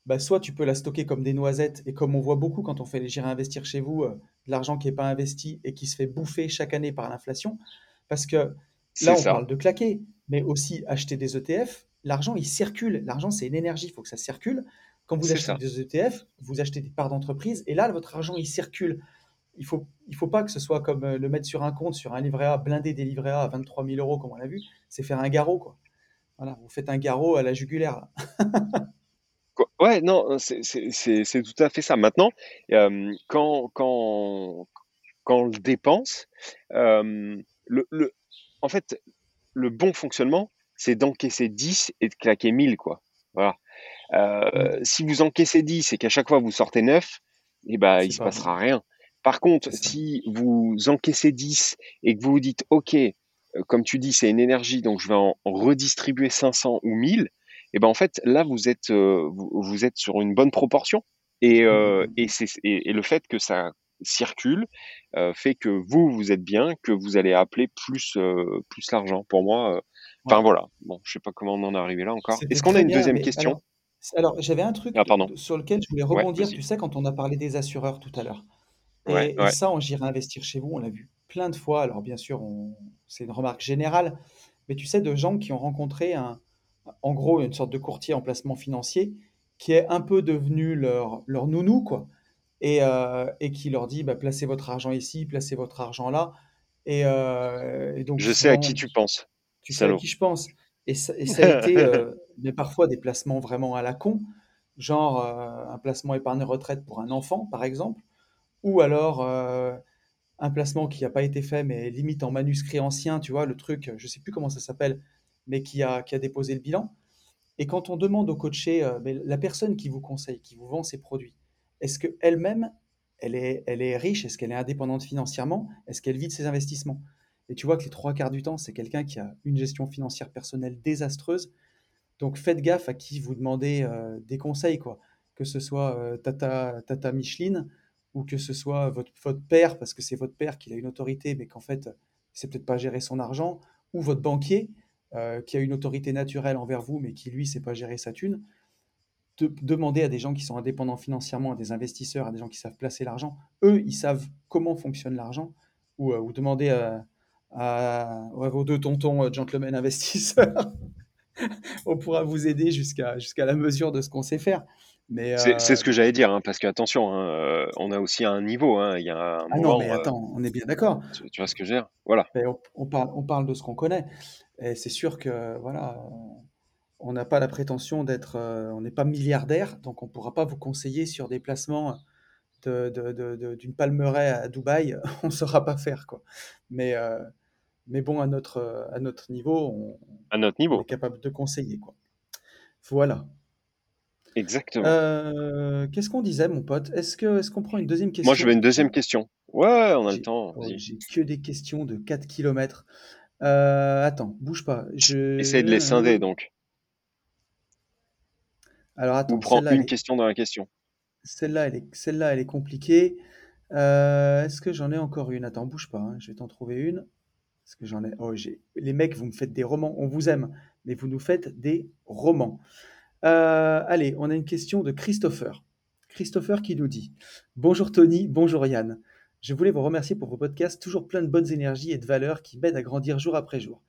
A: bah, soit tu peux la stocker comme des noisettes et comme on voit beaucoup quand on fait les j'irai investir chez vous, heu, de l'argent qui est pas investi et qui se fait bouffer chaque année par l'inflation. Parce que là, on
B: ça,
A: parle de claquer, mais aussi acheter des ETF. L'argent, il circule. L'argent, c'est une énergie, il faut que ça circule. Quand vous achetez
B: ça.
A: des ETF, vous achetez des parts d'entreprise et là, votre argent, il circule. Il faut, il faut pas que ce soit comme euh, le mettre sur un compte, sur un livret A, blindé des livrets A à 23 000 euros, comme on l'a vu. C'est faire un garrot, quoi. Voilà, vous faites un garrot à la jugulaire. là.
B: Ouais, non, c'est c'est- tout à fait ça. Maintenant, euh, quand, quand, quand on le dépense, euh, le, le, en fait, le bon fonctionnement, c'est d'encaisser 10 et de claquer 1000, quoi. Voilà. Euh,
A: Mm.
B: si vous encaissez 10 et qu'à chaque fois vous sortez 9, eh ben, il
A: C'est
B: se
A: pas
B: passera rien. Par contre, si vous encaissez 10 et que vous vous dites, OK, euh, comme tu dis, c'est une énergie, donc je vais en, redistribuer 500 ou 1000, et ben en fait, là, vous êtes, euh, vous, vous êtes sur une bonne proportion. Et,
A: Mm,
B: et, et le fait que ça circule euh, fait que vous, vous êtes bien, que vous allez appeler plus, euh, plus l'argent. Pour moi, euh, enfin
A: Ouais.
B: voilà. Bon, je sais pas comment on en est arrivé là encore. Est-ce qu'on a une
A: bien,
B: deuxième question?
A: alors, alors j'avais un truc
B: Ah,
A: sur lequel je voulais rebondir, tu sais, quand on a parlé des assureurs tout à l'heure.
B: Ouais,
A: Et, ça, en J'irai investir chez vous, on l'a vu plein de fois. Alors bien sûr, on- c'est une remarque générale, mais tu sais, de gens qui ont rencontré un, en gros, une sorte de courtier en placement financier qui est un peu devenu leur, leur nounou, quoi. Et, euh, et qui leur dit, bah, placez votre argent ici, placez votre argent là. Et, euh, et donc
B: Je sais à qui tu penses,
A: tu sais à qui je pense. Et ça, et ça a été, euh, mais parfois des placements vraiment à la con, genre un placement épargne retraite pour un enfant, par exemple, ou alors un placement qui n'a pas été fait, mais limite en manuscrit ancien, tu vois, le truc, je sais plus comment ça s'appelle, mais qui a, qui a déposé le bilan. Et quand on demande au coaché, mais la personne qui vous conseille, qui vous vend ses produits, est-ce qu'elle-même, elle est, riche? Est-ce qu'elle est indépendante financièrement? Est-ce qu'elle vit de ses investissements? Et tu vois que les trois quarts du temps, c'est quelqu'un qui a une gestion financière personnelle désastreuse. Donc faites gaffe à qui vous demandez euh, des conseils. Que ce soit euh, Tata, Tata Micheline ou que ce soit votre, père, parce que c'est votre père qui a une autorité, mais qu'en fait, sait peut-être pas gérer son argent, ou votre banquier euh, qui a une autorité naturelle envers vous, mais qui lui sait pas gérer sa thune. De, demander à des gens qui sont indépendants financièrement, à des investisseurs, à des gens qui savent placer l'argent. Eux, ils savent comment fonctionne l'argent, ou, euh, ou demander à, à, à vos deux tontons euh, gentlemen investisseurs on pourra vous aider jusqu'à jusqu'à la mesure de ce qu'on sait faire. Mais
B: C'est c'est
A: euh,
B: ce que j'allais dire, hein, parce que attention, hein, euh, on a aussi un niveau. hein, Il y a un
A: ah non, mais
B: euh,
A: attends, on est bien d'accord.
B: tu, tu vois ce que je veux dire? Voilà.
A: Mais on, on parle, on parle de ce qu'on connaît. Et c'est sûr que voilà, on- n'a pas la prétention d'être, euh, on n'est pas milliardaire, donc on ne pourra pas vous conseiller sur des placements de, de- de- de- d'une palmeraie à Dubaï. On ne saura pas faire quoi. Mais euh, mais bon, à notre à notre niveau, on,
B: À notre
A: on est
B: niveau,
A: capable de conseiller quoi. Voilà.
B: exactement.
A: Euh, qu'est-ce qu'on disait, mon pote? Est-ce que, est-ce qu'on prend une deuxième
B: Moi, je veux
A: question?
B: une deuxième question. Ouais, on a le temps,
A: oh,
B: vas-y.
A: j'ai que des questions de 4 km. Euh, attends, bouge pas.
B: Essaye de les scinder,
A: Je...
B: donc.
A: Alors
B: Ou
A: attends,
B: prends
A: celle-là, elle
B: une
A: est,
B: question dans la question.
A: celle-là, elle est, celle-là, elle est compliquée. Euh, est-ce que j'en ai encore une? Attends, bouge pas, hein, je vais t'en trouver une. Est-ce que j'en ai? Oh, j'ai... Les mecs, vous me faites des romans. On vous aime, mais vous nous faites des romans. Euh, allez, on a une question de Christopher. Christopher qui nous dit Bonjour Tony, bonjour Yann. Je voulais vous remercier pour vos podcasts, toujours plein de bonnes énergies et de valeurs qui m'aident à grandir jour après jour.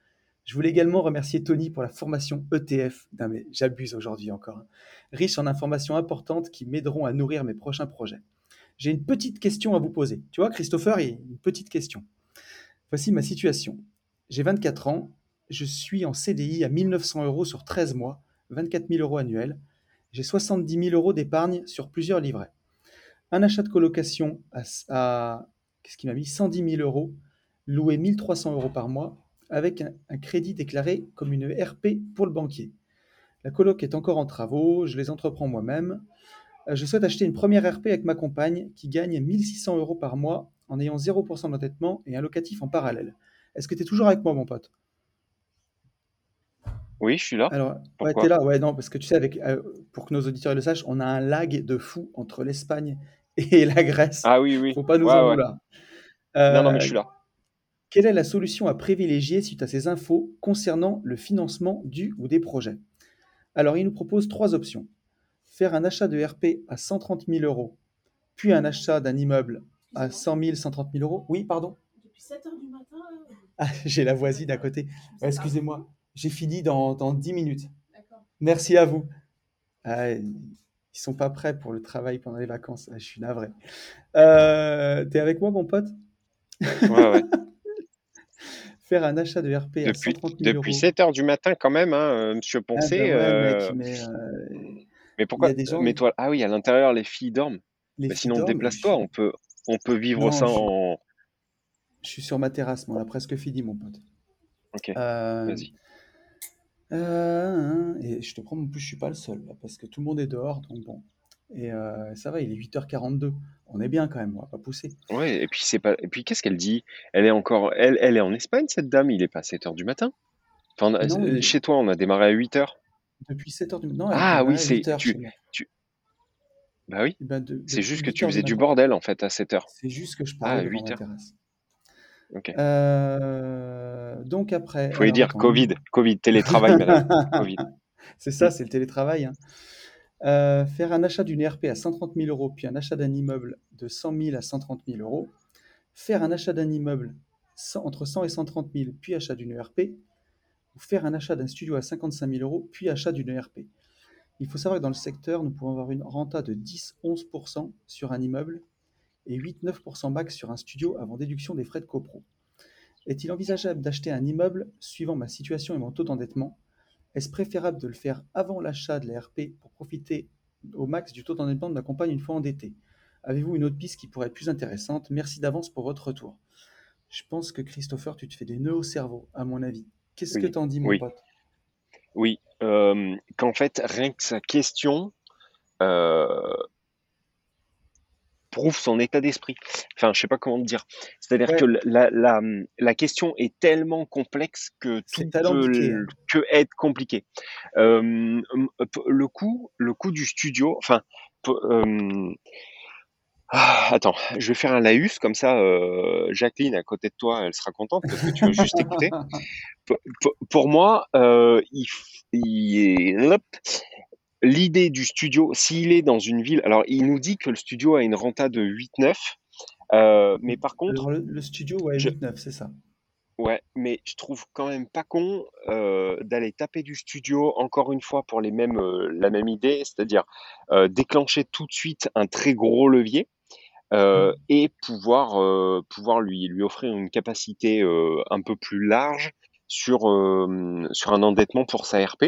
A: Je voulais également remercier Tony pour la formation ETF. J'abuse aujourd'hui encore. hein. Riche en informations importantes qui m'aideront à nourrir mes prochains projets. J'ai une petite question à vous poser. Tu vois, Christopher, il une petite question. Voici ma situation. J'ai 24 ans, je suis en CDI à 1900 euros sur 13 mois, 24 000 euros annuels. J'ai 70 000 euros d'épargne sur plusieurs livrets. Un achat de colocation à, à- qu'est-ce qu'il m'a mis? 110 000 euros, loué 1300 euros par mois, avec un, un crédit déclaré comme une RP pour le banquier. La coloc est encore en travaux, je les entreprends moi-même. Euh, Je souhaite acheter une première RP avec ma compagne qui gagne 1600 euros par mois en ayant 0% d'endettement et un locatif en parallèle. Est-ce que tu es toujours avec moi, mon pote?
B: Oui, je suis là.
A: Alors, ouais,
B: Pourquoi?
A: t'es là, ouais, non, parce que tu sais, avec, euh, pour que nos auditeurs le sachent, on a un lag de fou entre l'Espagne et la Grèce.
B: Ah oui, oui.
A: Faut pas nous
B: Ouais,
A: en
B: ouais.
A: vouloir.
B: Non, non, mais
A: Euh,
B: je suis là.
A: Quelle est la solution à privilégier suite à ces infos concernant le financement du ou des projets? Alors, il nous propose trois options. Faire un achat de RP à 130 000 euros, puis un achat d'un immeuble à 100 000, 130 000 euros. Oui, pardon?
C: Depuis 7 heures du matin. euh,
A: Ah, j'ai la voisine à côté. Excusez-moi, j'ai fini dans, dans 10 minutes.
C: D'accord.
A: Merci à vous. Ah, Ils sont pas prêts pour le travail pendant les vacances. Ah, je suis navré. Euh, T'es avec moi, mon pote?
B: Ouais, ouais.
A: Faire un achat de RP à
B: Depuis,
A: 130 000
B: depuis
A: euros.
B: 7 heures du matin, quand même, hein, euh, monsieur
A: Ah
B: Poncé.
A: bah ouais, mec,
B: euh,
A: mais euh,
B: mais pourquoi
A: gens,
B: Mais toi, ah oui, à l'intérieur, les filles dorment.
A: les
B: Bah,
A: filles
B: sinon, déplace-toi. On peut, on peut vivre
A: non,
B: ça
A: je suis,
B: en.
A: je suis sur ma terrasse, moi, on a presque fini, mon pote.
B: Ok,
A: Euh,
B: vas-y.
A: euh, et je te prends, en plus, je suis pas le seul, là, parce que tout le monde est dehors, donc bon. Et euh, ça va, il est 8h42. On est bien quand même, on va pas pousser.
B: Ouais, et puis c'est pas. Et puis qu'est-ce qu'elle dit? Elle est encore. Elle, elle est en Espagne, cette dame? Il est pas 7 heures du matin? Enfin,
A: Non, il-
B: chez toi, on a démarré à 8 heures.
A: depuis 7h du matin.
B: Ah oui,
A: à
B: c'est
A: 8h
B: tu, tu. Bah oui.
A: De-
B: C'est juste que
A: 8
B: tu faisais du bordel en fait à 7 heures.
A: C'est juste que je
B: Ah,
A: parlais devant
B: 8
A: ma
B: heures.
A: terrasse.
B: Ok.
A: Euh, donc après,
B: Faut lui dire
A: attends,
B: Covid, Covid, télétravail, madame. Covid.
A: c'est ça, c'est le télétravail. hein. Euh, faire un achat d'une ERP à 130 000 euros, puis un achat d'un immeuble de 100 000 à 130 000 euros. Faire un achat d'un immeuble 100 entre 100 et 130 000, puis achat d'une ERP. Ou faire un achat d'un studio à 55 000 euros, puis achat d'une ERP. Il faut savoir que dans le secteur, nous pouvons avoir une renta de 10-11% sur un immeuble et 8-9% max sur un studio avant déduction des frais de copro. Est-il envisageable d'acheter un immeuble suivant ma situation et mon taux d'endettement? Est-ce préférable de le faire avant l'achat de la RP pour profiter au max du taux d'endettement de ma compagne une fois endettée Avez-vous une autre piste qui pourrait être plus intéressante? Merci d'avance pour votre retour. Je pense que Christopher, tu te fais des nœuds au cerveau, à mon avis. Qu'est-ce que t'en dis, mon
B: oui,
A: pote?
B: Oui. Euh, qu'en fait, rien que sa question euh, prouve son état d'esprit. Enfin, je sais pas comment te dire. C'est-à-dire
A: Ouais,
B: que la, la, la question est tellement complexe que tout peut
A: hein.
B: que être compliqué. Euh, le coût, le coût du studio, enfin, euh, ah, attends, je vais faire un laïus comme ça. euh, Jacqueline à côté de toi, elle sera contente parce que tu vas juste écouter. P- Pour moi, il, il- hop, l'idée du studio, s'il est dans une ville, alors il nous dit que le studio a une renta de 8-9, euh, mais par contre,
A: le, le studio, ouais,
B: je,
A: 8-9, c'est ça.
B: ouais, mais je trouve quand même pas con euh, d'aller taper du studio encore une fois pour les mêmes, euh, la même idée, c'est-à-dire déclencher tout de suite un très gros levier euh,
A: Mm.
B: et pouvoir, euh, pouvoir lui, lui offrir une capacité euh, un peu plus large sur, sur un endettement pour sa RP.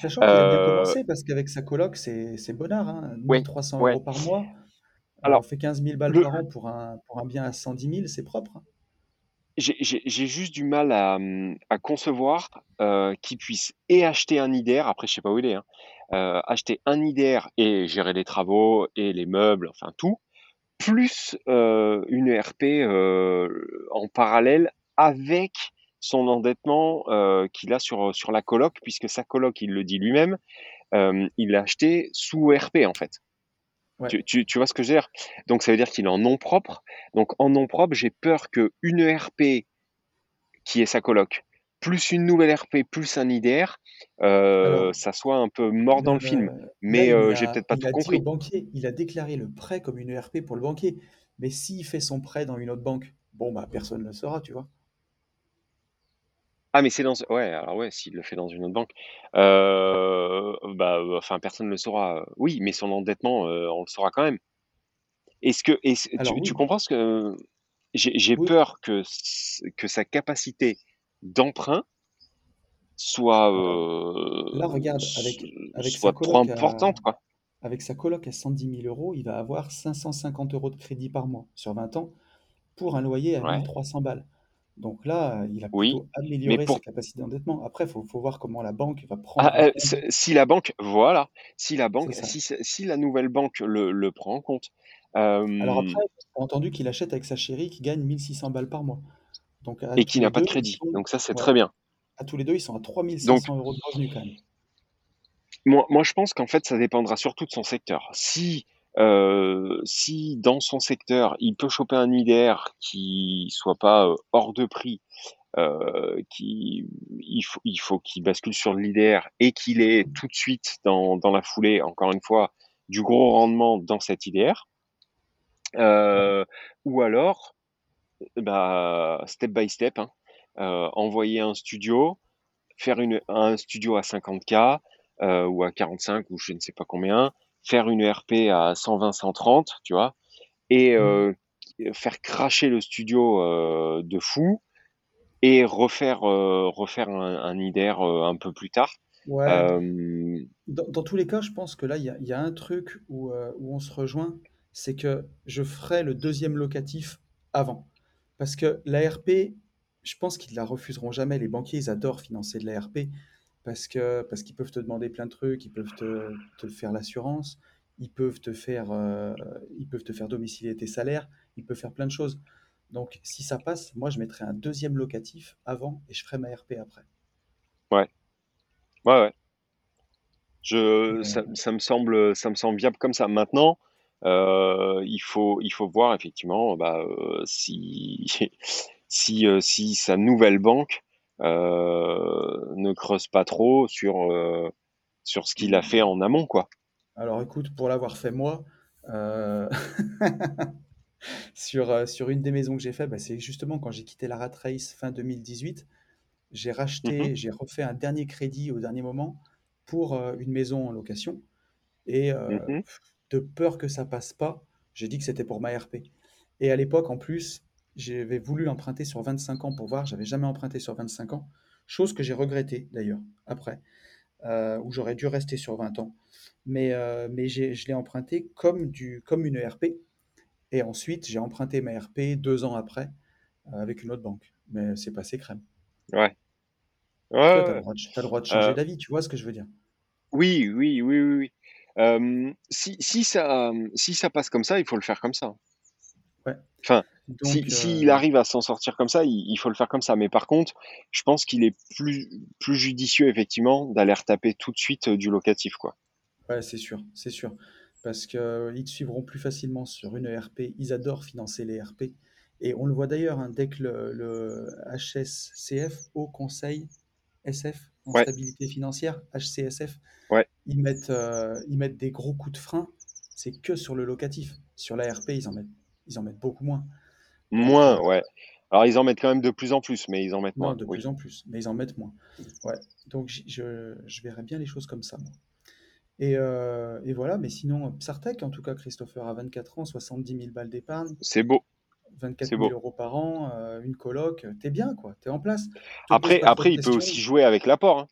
A: Sachant qu'il a bien
B: Euh,
A: commencé parce qu'avec sa coloc, c'est bonnard. Hein.
B: ouais,
A: 1300
B: ouais.
A: euros par mois, euh, on
B: Alors,
A: fait 15 000 balles
B: le,
A: par an pour un, pour un bien à 110 000, c'est propre.
B: j'ai juste du mal à, à concevoir euh, qu'il puisse et acheter un IDR, après je sais pas où il est, hein, euh, acheter un IDR et gérer les travaux et les meubles, enfin tout, plus euh, une ERP en parallèle avec son endettement euh, qu'il a sur, sur la coloc, puisque sa coloc, il le dit lui-même, euh, il l'a acheté sous ERP en fait.
A: Ouais.
B: Tu, tu, tu vois ce que je veux dire? Donc ça veut dire qu'il est en nom propre. Donc en nom propre, j'ai peur que une ERP qui est sa coloc, plus une nouvelle RP, plus un IDR, euh,
A: Alors,
B: ça soit un peu mort dans le film.
A: le-
B: Mais j'ai peut-être pas
A: il
B: tout
A: a dit au
B: compris.
A: banquier, il a déclaré le prêt comme une ERP pour le banquier. Mais s'il fait son prêt dans une autre banque, bon, bah, personne ne le saura, tu vois.
B: Ah, mais c'est dans... Ouais, alors ouais, s'il le fait dans une autre banque, euh, bah, euh, enfin, personne ne le saura. Oui, mais son endettement, euh, on le saura quand même. Est-ce que...
A: Alors
B: tu, tu
A: oui,
B: comprends ce que... J'ai j'ai
A: oui,
B: peur que, s- que sa capacité d'emprunt soit,
A: alors là,
B: euh,
A: regarde,
B: s-
A: avec, avec sa
B: soit trop
A: coloc à,
B: importante, quoi.
A: avec sa coloc à 110 000 euros, il va avoir 550 euros de crédit par mois sur 20 ans pour un loyer à
B: Ouais,
A: 1300 balles. Donc là, il a
B: oui,
A: plutôt
B: mais
A: amélioré
B: pour...
A: sa capacité d'endettement. Après, il faut, faut voir comment la banque va prendre
B: Ah,
A: en
B: euh, si la banque, voilà, si la banque, si, si la nouvelle banque le, le prend en compte,
A: Alors
B: euh,
A: après, j'ai entendu qu'il achète avec sa chérie qui gagne 1600 balles par mois. Donc
B: et qui n'a pas de crédit,
A: sont,
B: donc ça c'est
A: ouais,
B: très bien.
A: à tous les deux, ils sont à
B: Donc
A: 3500 euros de revenus quand même.
B: Moi, moi, je pense qu'en fait, ça dépendra surtout de son secteur. Si, euh, si dans son secteur, il peut choper un IDR qui soit pas euh, hors de prix, euh, qui, il faut, il faut qu'il bascule sur l'IDR et qu'il ait tout de suite dans, dans la foulée, encore une fois, du gros rendement dans cet IDR. Ou alors, bah, step by step, hein, envoyer un studio, faire un studio à 50K euh, ou à 45 ou je ne sais pas combien, faire une ERP à 120, 130, tu vois, et euh, faire cracher le studio euh, de fou et refaire, euh, refaire un, un IDR un peu plus tard.
A: Ouais. Dans, dans tous les cas, je pense que là, il y a, il y a un truc où, où on se rejoint, c'est que je ferai le deuxième locatif avant. Parce que l'ARP, je pense qu'ils ne la refuseront jamais. Les banquiers, ils adorent financer de l'ARP parce que, parce qu'ils peuvent te demander plein de trucs, ils peuvent te, te faire l'assurance, ils peuvent te faire, euh, ils peuvent te faire domicilier tes salaires, ils peuvent faire plein de choses. Donc, si ça passe, moi, je mettrai un deuxième locatif avant et je ferai ma RP après.
B: ouais, ouais, ouais. Je, ça, ça me semble, ça me semble viable comme ça. Maintenant, euh, il faut, il faut voir effectivement bah, euh, si, si, euh, si sa nouvelle banque ne creuse pas trop sur, euh, sur ce qu'il a fait en amont, quoi.
A: alors, écoute, pour l'avoir fait moi, euh, Sur, euh, sur une des maisons que j'ai fait, bah, c'est justement quand j'ai quitté la Rat Race fin 2018, j'ai
B: Mhm,
A: racheté, j'ai refait un dernier crédit au dernier moment pour euh, une maison en location. Et euh,
B: mhm,
A: de peur que ça passe pas, j'ai dit que c'était pour ma RP. Et à l'époque, en plus, j'avais voulu emprunter sur 25 ans pour voir, j'avais jamais emprunté sur 25 ans, chose que j'ai regretté d'ailleurs après, euh, où j'aurais dû rester sur 20 ans. Mais, euh, mais je l'ai emprunté comme, du, comme une RP. Et ensuite, j'ai emprunté ma RP deux ans après euh, avec une autre banque. Mais c'est passé crème.
B: ouais, ouais,
A: tu as le droit de, t'as le droit de changer d'avis, tu vois ce que je veux dire?
B: oui, oui, oui, oui, oui. Euh, si, si ça, si ça passe comme ça, il faut le faire comme ça.
A: Ouais.
B: Enfin, si, s'il
A: euh,
B: arrive à s'en sortir comme ça, il, il faut le faire comme ça. Mais par contre, je pense qu'il est plus, plus judicieux, effectivement, d'aller retaper tout de suite euh, du locatif, quoi.
A: ouais, c'est sûr, c'est sûr. Parce qu'ils te suivront plus facilement sur une RP. Ils adorent financer les RP. Et on le voit d'ailleurs, hein, dès que le, le HSCF, Haut Conseil SF en
B: Ouais,
A: stabilité financière, HCSF,
B: ouais,
A: ils mettent, euh, ils mettent des gros coups de frein. C'est que sur le locatif. Sur la RP, ils en mettent, ils en mettent beaucoup moins.
B: Moins,
A: euh,
B: ouais. Alors, ils en mettent quand même de plus en plus, mais ils en mettent
A: Non,
B: moins,
A: de
B: oui.
A: plus en plus, mais ils en mettent moins. Ouais, donc je, je verrais bien les choses comme ça, moi. Et, euh, et voilà, mais sinon, Psartec, en tout cas, Christopher, à 24 ans, 70 000 balles d'épargne,
B: C'est beau,
A: 24
B: c'est
A: 000
B: beau.
A: euros par an, euh, une coloc, t'es bien, quoi, t'es en place. Te
B: Après, après, il peut aussi jouer avec l'apport, hein.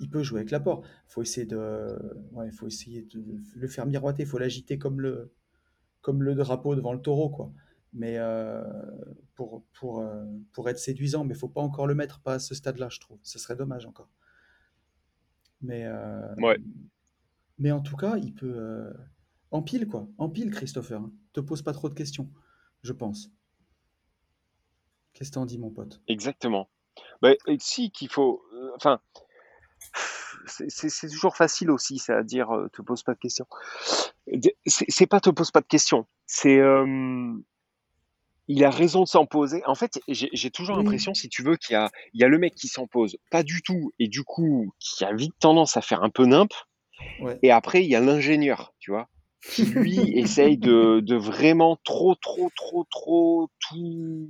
A: il peut jouer avec l'apport. Faut essayer de, ouais, faut essayer de le faire miroiter, faut l'agiter comme le, comme le drapeau devant le taureau, quoi. Mais euh, pour, pour, euh, pour être séduisant, mais faut pas encore le mettre, pas à ce stade-là, je trouve. Ce serait dommage encore. Mais, euh,
B: Ouais,
A: Mais en tout cas, il peut. euh, Empile, quoi. Empile, Christopher. hein. Te pose pas trop de questions, je pense. Qu'est-ce que t'en dis, mon pote?
B: exactement. Et si qu'il faut, enfin, c'est toujours facile aussi, c'est à dire, te pose pas de questions. C'est c'est pas te pose pas de questions, c'est euh, il a raison de s'en poser. En fait, j'ai toujours
A: Oui,
B: l'impression, si tu veux, qu'il y a, il y a le mec qui s'en pose pas du tout et du coup qui a vite tendance à faire un peu nimp.
A: ouais.
B: Et après, il y a l'ingénieur, tu vois, qui lui essaye de, de vraiment trop, trop, trop, trop tout.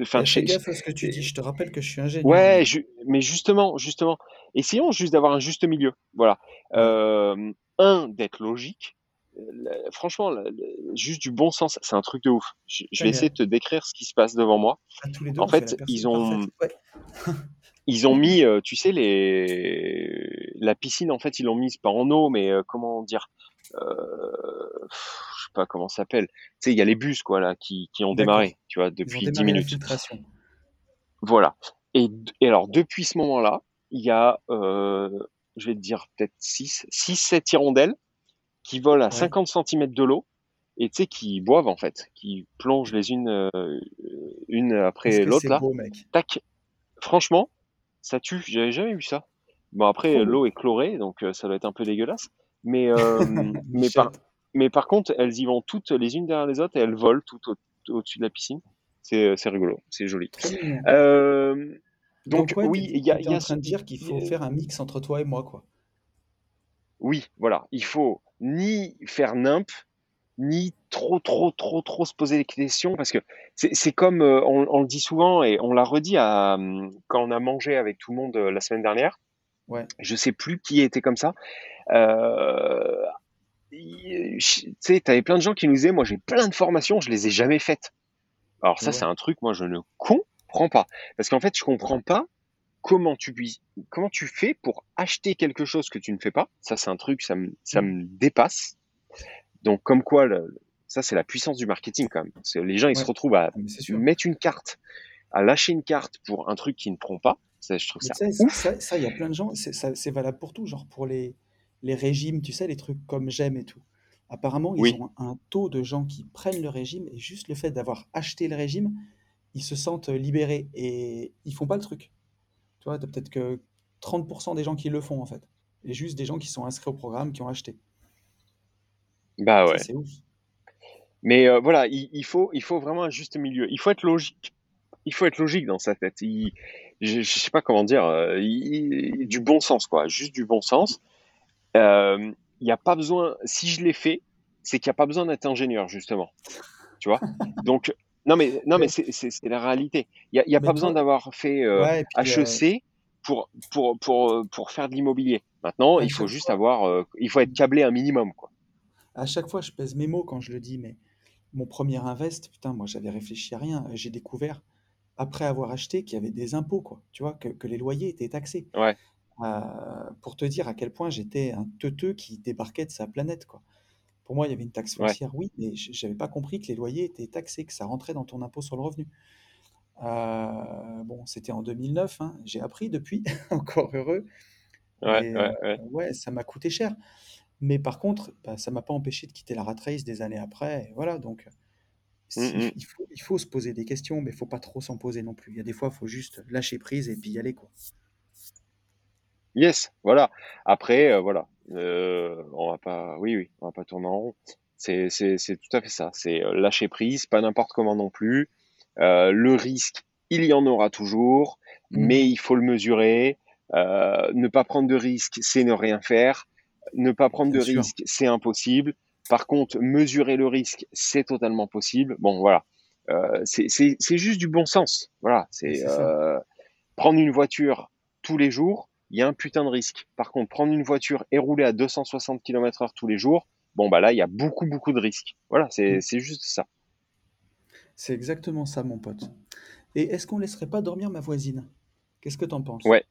B: Enfin,
A: fais gaffe à ce que tu dis. Je te rappelle que je suis ingénieur,
B: ouais, mais justement, justement, essayons juste d'avoir un juste milieu. Voilà. Euh, un, d'être logique. Franchement, juste du bon sens, c'est un truc de ouf. Je, vais essayer de te décrire ce qui se passe devant moi.
A: tous les deux,
B: En
A: fait
B: ils ont.
A: Ouais.
B: ils ont mis, euh, tu sais, les, la piscine, en fait, ils l'ont mise pas en eau, mais euh, comment dire, euh, je sais pas comment ça s'appelle. Tu sais, il y a les bus, quoi, là, qui, qui ont démarré, tu vois, depuis 10
A: démarré la
B: minutes. Voilà. Et, et alors, depuis ce moment-là, il y a, je vais te dire, peut-être 6, 6, 7 hirondelles qui volent à
A: Ouais.
B: 50 cm de l'eau et tu sais, qui boivent, en fait, qui plongent les unes, euh, une après l'autre, là.
A: beau, mec?
B: Tac. Franchement, ça tue. J'avais jamais vu ça. Bon, après, l'eau est chlorée, donc euh, ça doit être un peu dégueulasse. Mais, euh, mais, par, mais par contre, elles y vont toutes les unes derrière les autres et elles volent tout au- au-dessus de la piscine. C'est rigolo, c'est joli. Donc,
A: Donc, ouais,
B: oui, il y a, y
A: en
B: a
A: train
B: ce-
A: de dire qu'il faut faire un mix entre toi et moi, quoi.
B: Oui, voilà, il faut ni faire nimp, ni trop, trop, trop, trop se poser des questions, parce que c'est comme, euh, on, on le dit souvent, et on l'a redit à, hum, quand on a mangé avec tout le monde euh, la semaine dernière,
A: Ouais.
B: je sais plus qui était comme ça, Euh, tu sais, t'avais plein de gens qui nous disaient, moi j'ai plein de formations, je les ai jamais faites. Alors ça,
A: Ouais.
B: c'est un truc, moi je ne comprends pas. Parce qu'en fait, je comprends pas comment tu puis, comment tu fais pour acheter quelque chose que tu ne fais pas. Ça, c'est un truc, ça me, ça me dépasse. Donc, comme quoi, le- ça, c'est la puissance du marketing quand même. Parce que les gens, ils se retrouvent à mettre une carte, à lâcher une carte pour un truc qu'ils ne feront pas. Ça, je trouve ça
A: ça, il y a plein de gens, c'est valable pour tout, genre pour les, les régimes, tu sais, les trucs comme j'aime et tout. Apparemment, ils
B: Oui.
A: ont un taux de gens qui prennent le régime et juste le fait d'avoir acheté le régime, ils se sentent libérés et ils font pas le truc. Tu vois, t'as peut-être que 30% des gens qui le font en fait. Et juste des gens qui sont inscrits au programme, qui ont acheté.
B: Bah ouais.
A: c'est ouf.
B: Mais euh, voilà, il, il faut, il faut vraiment un juste milieu. Il faut être logique. Il faut être logique dans sa tête. Il, je, je sais pas comment dire, euh, il- du bon sens quoi, juste du bon sens. Euh, Il n'y a pas besoin. Si je l'ai fait, c'est qu'il n'y a pas besoin d'être ingénieur justement. Tu vois? Donc non mais non mais c'est la réalité. Il n'y a,
A: mais
B: pas besoin
A: toi,
B: d'avoir fait euh,
A: ouais, puis euh,
B: HEC pour pour pour pour faire de l'immobilier. Maintenant,
A: à
B: il faut juste
A: fois,
B: avoir, euh, il faut être câblé un minimum quoi.
A: à chaque fois, je pèse mes mots quand je le dis, mais mon premier invest, putain, moi j'avais réfléchi à rien. J'ai découvert, après avoir acheté, qu'il y avait des impôts, quoi. Tu vois, que, que les loyers étaient taxés.
B: Ouais.
A: Euh, pour te dire à quel point j'étais un teuteux qui débarquait de sa planète, quoi. Pour moi, il y avait une taxe
B: Ouais.
A: foncière, oui, mais j- j'avais pas compris que les loyers étaient taxés, que ça rentrait dans ton impôt sur le revenu. Euh, bon, c'était en 2009, hein, j'ai appris depuis, encore heureux,
B: Ouais, ouais,
A: euh,
B: ouais.
A: ouais, ça m'a coûté cher. Mais par contre, bah, ça m'a pas empêché de quitter la rat race des années après. et voilà, donc
B: Mm,
A: si-
B: mm.
A: il faut, il faut se poser des questions, mais il faut pas trop s'en poser non plus. Il y a des fois, il faut juste lâcher prise et puis y aller, quoi.
B: Yes, voilà. Après, euh, voilà, euh, on va pas, oui, oui, on va pas tourner en rond. C'est, c'est, c'est tout à fait ça. C'est euh, lâcher prise, pas n'importe comment non plus. Euh, le risque, il y en aura toujours, mais
A: Mhm.
B: il faut le mesurer. Euh, ne pas prendre de risque, c'est ne rien faire. Ne pas prendre
A: Bien
B: de
A: sûr.
B: risque, c'est impossible. Par contre, mesurer le risque, c'est totalement possible. Bon, voilà. Euh, c'est, c'est, c'est juste du bon sens. Voilà.
A: Mais
B: C'est euh, prendre une voiture tous les jours, il y a un putain de risque. Par contre, prendre une voiture et rouler à 260 km heure tous les jours, bon, bah là, il y a beaucoup, beaucoup de risques. Voilà, c'est,
A: Mm.
B: juste ça.
A: C'est exactement ça, mon pote. Et est-ce qu'on laisserait pas dormir ma voisine? Qu'est-ce que t'en penses?
B: Ouais.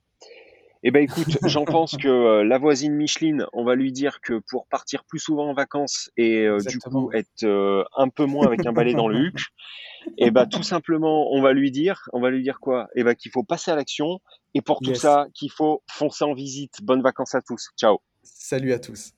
B: Eh ben écoute, j'en pense que euh, la voisine Micheline, on va lui dire que pour partir plus souvent en vacances et euh, du coup être euh, un peu moins avec un balai dans le huc, et ben tout simplement, on va lui dire, on va lui dire quoi? Eh ben qu'il faut passer à l'action et pour tout ça, qu'il faut foncer en visite. Bonnes vacances à tous. Ciao.
A: Salut à tous.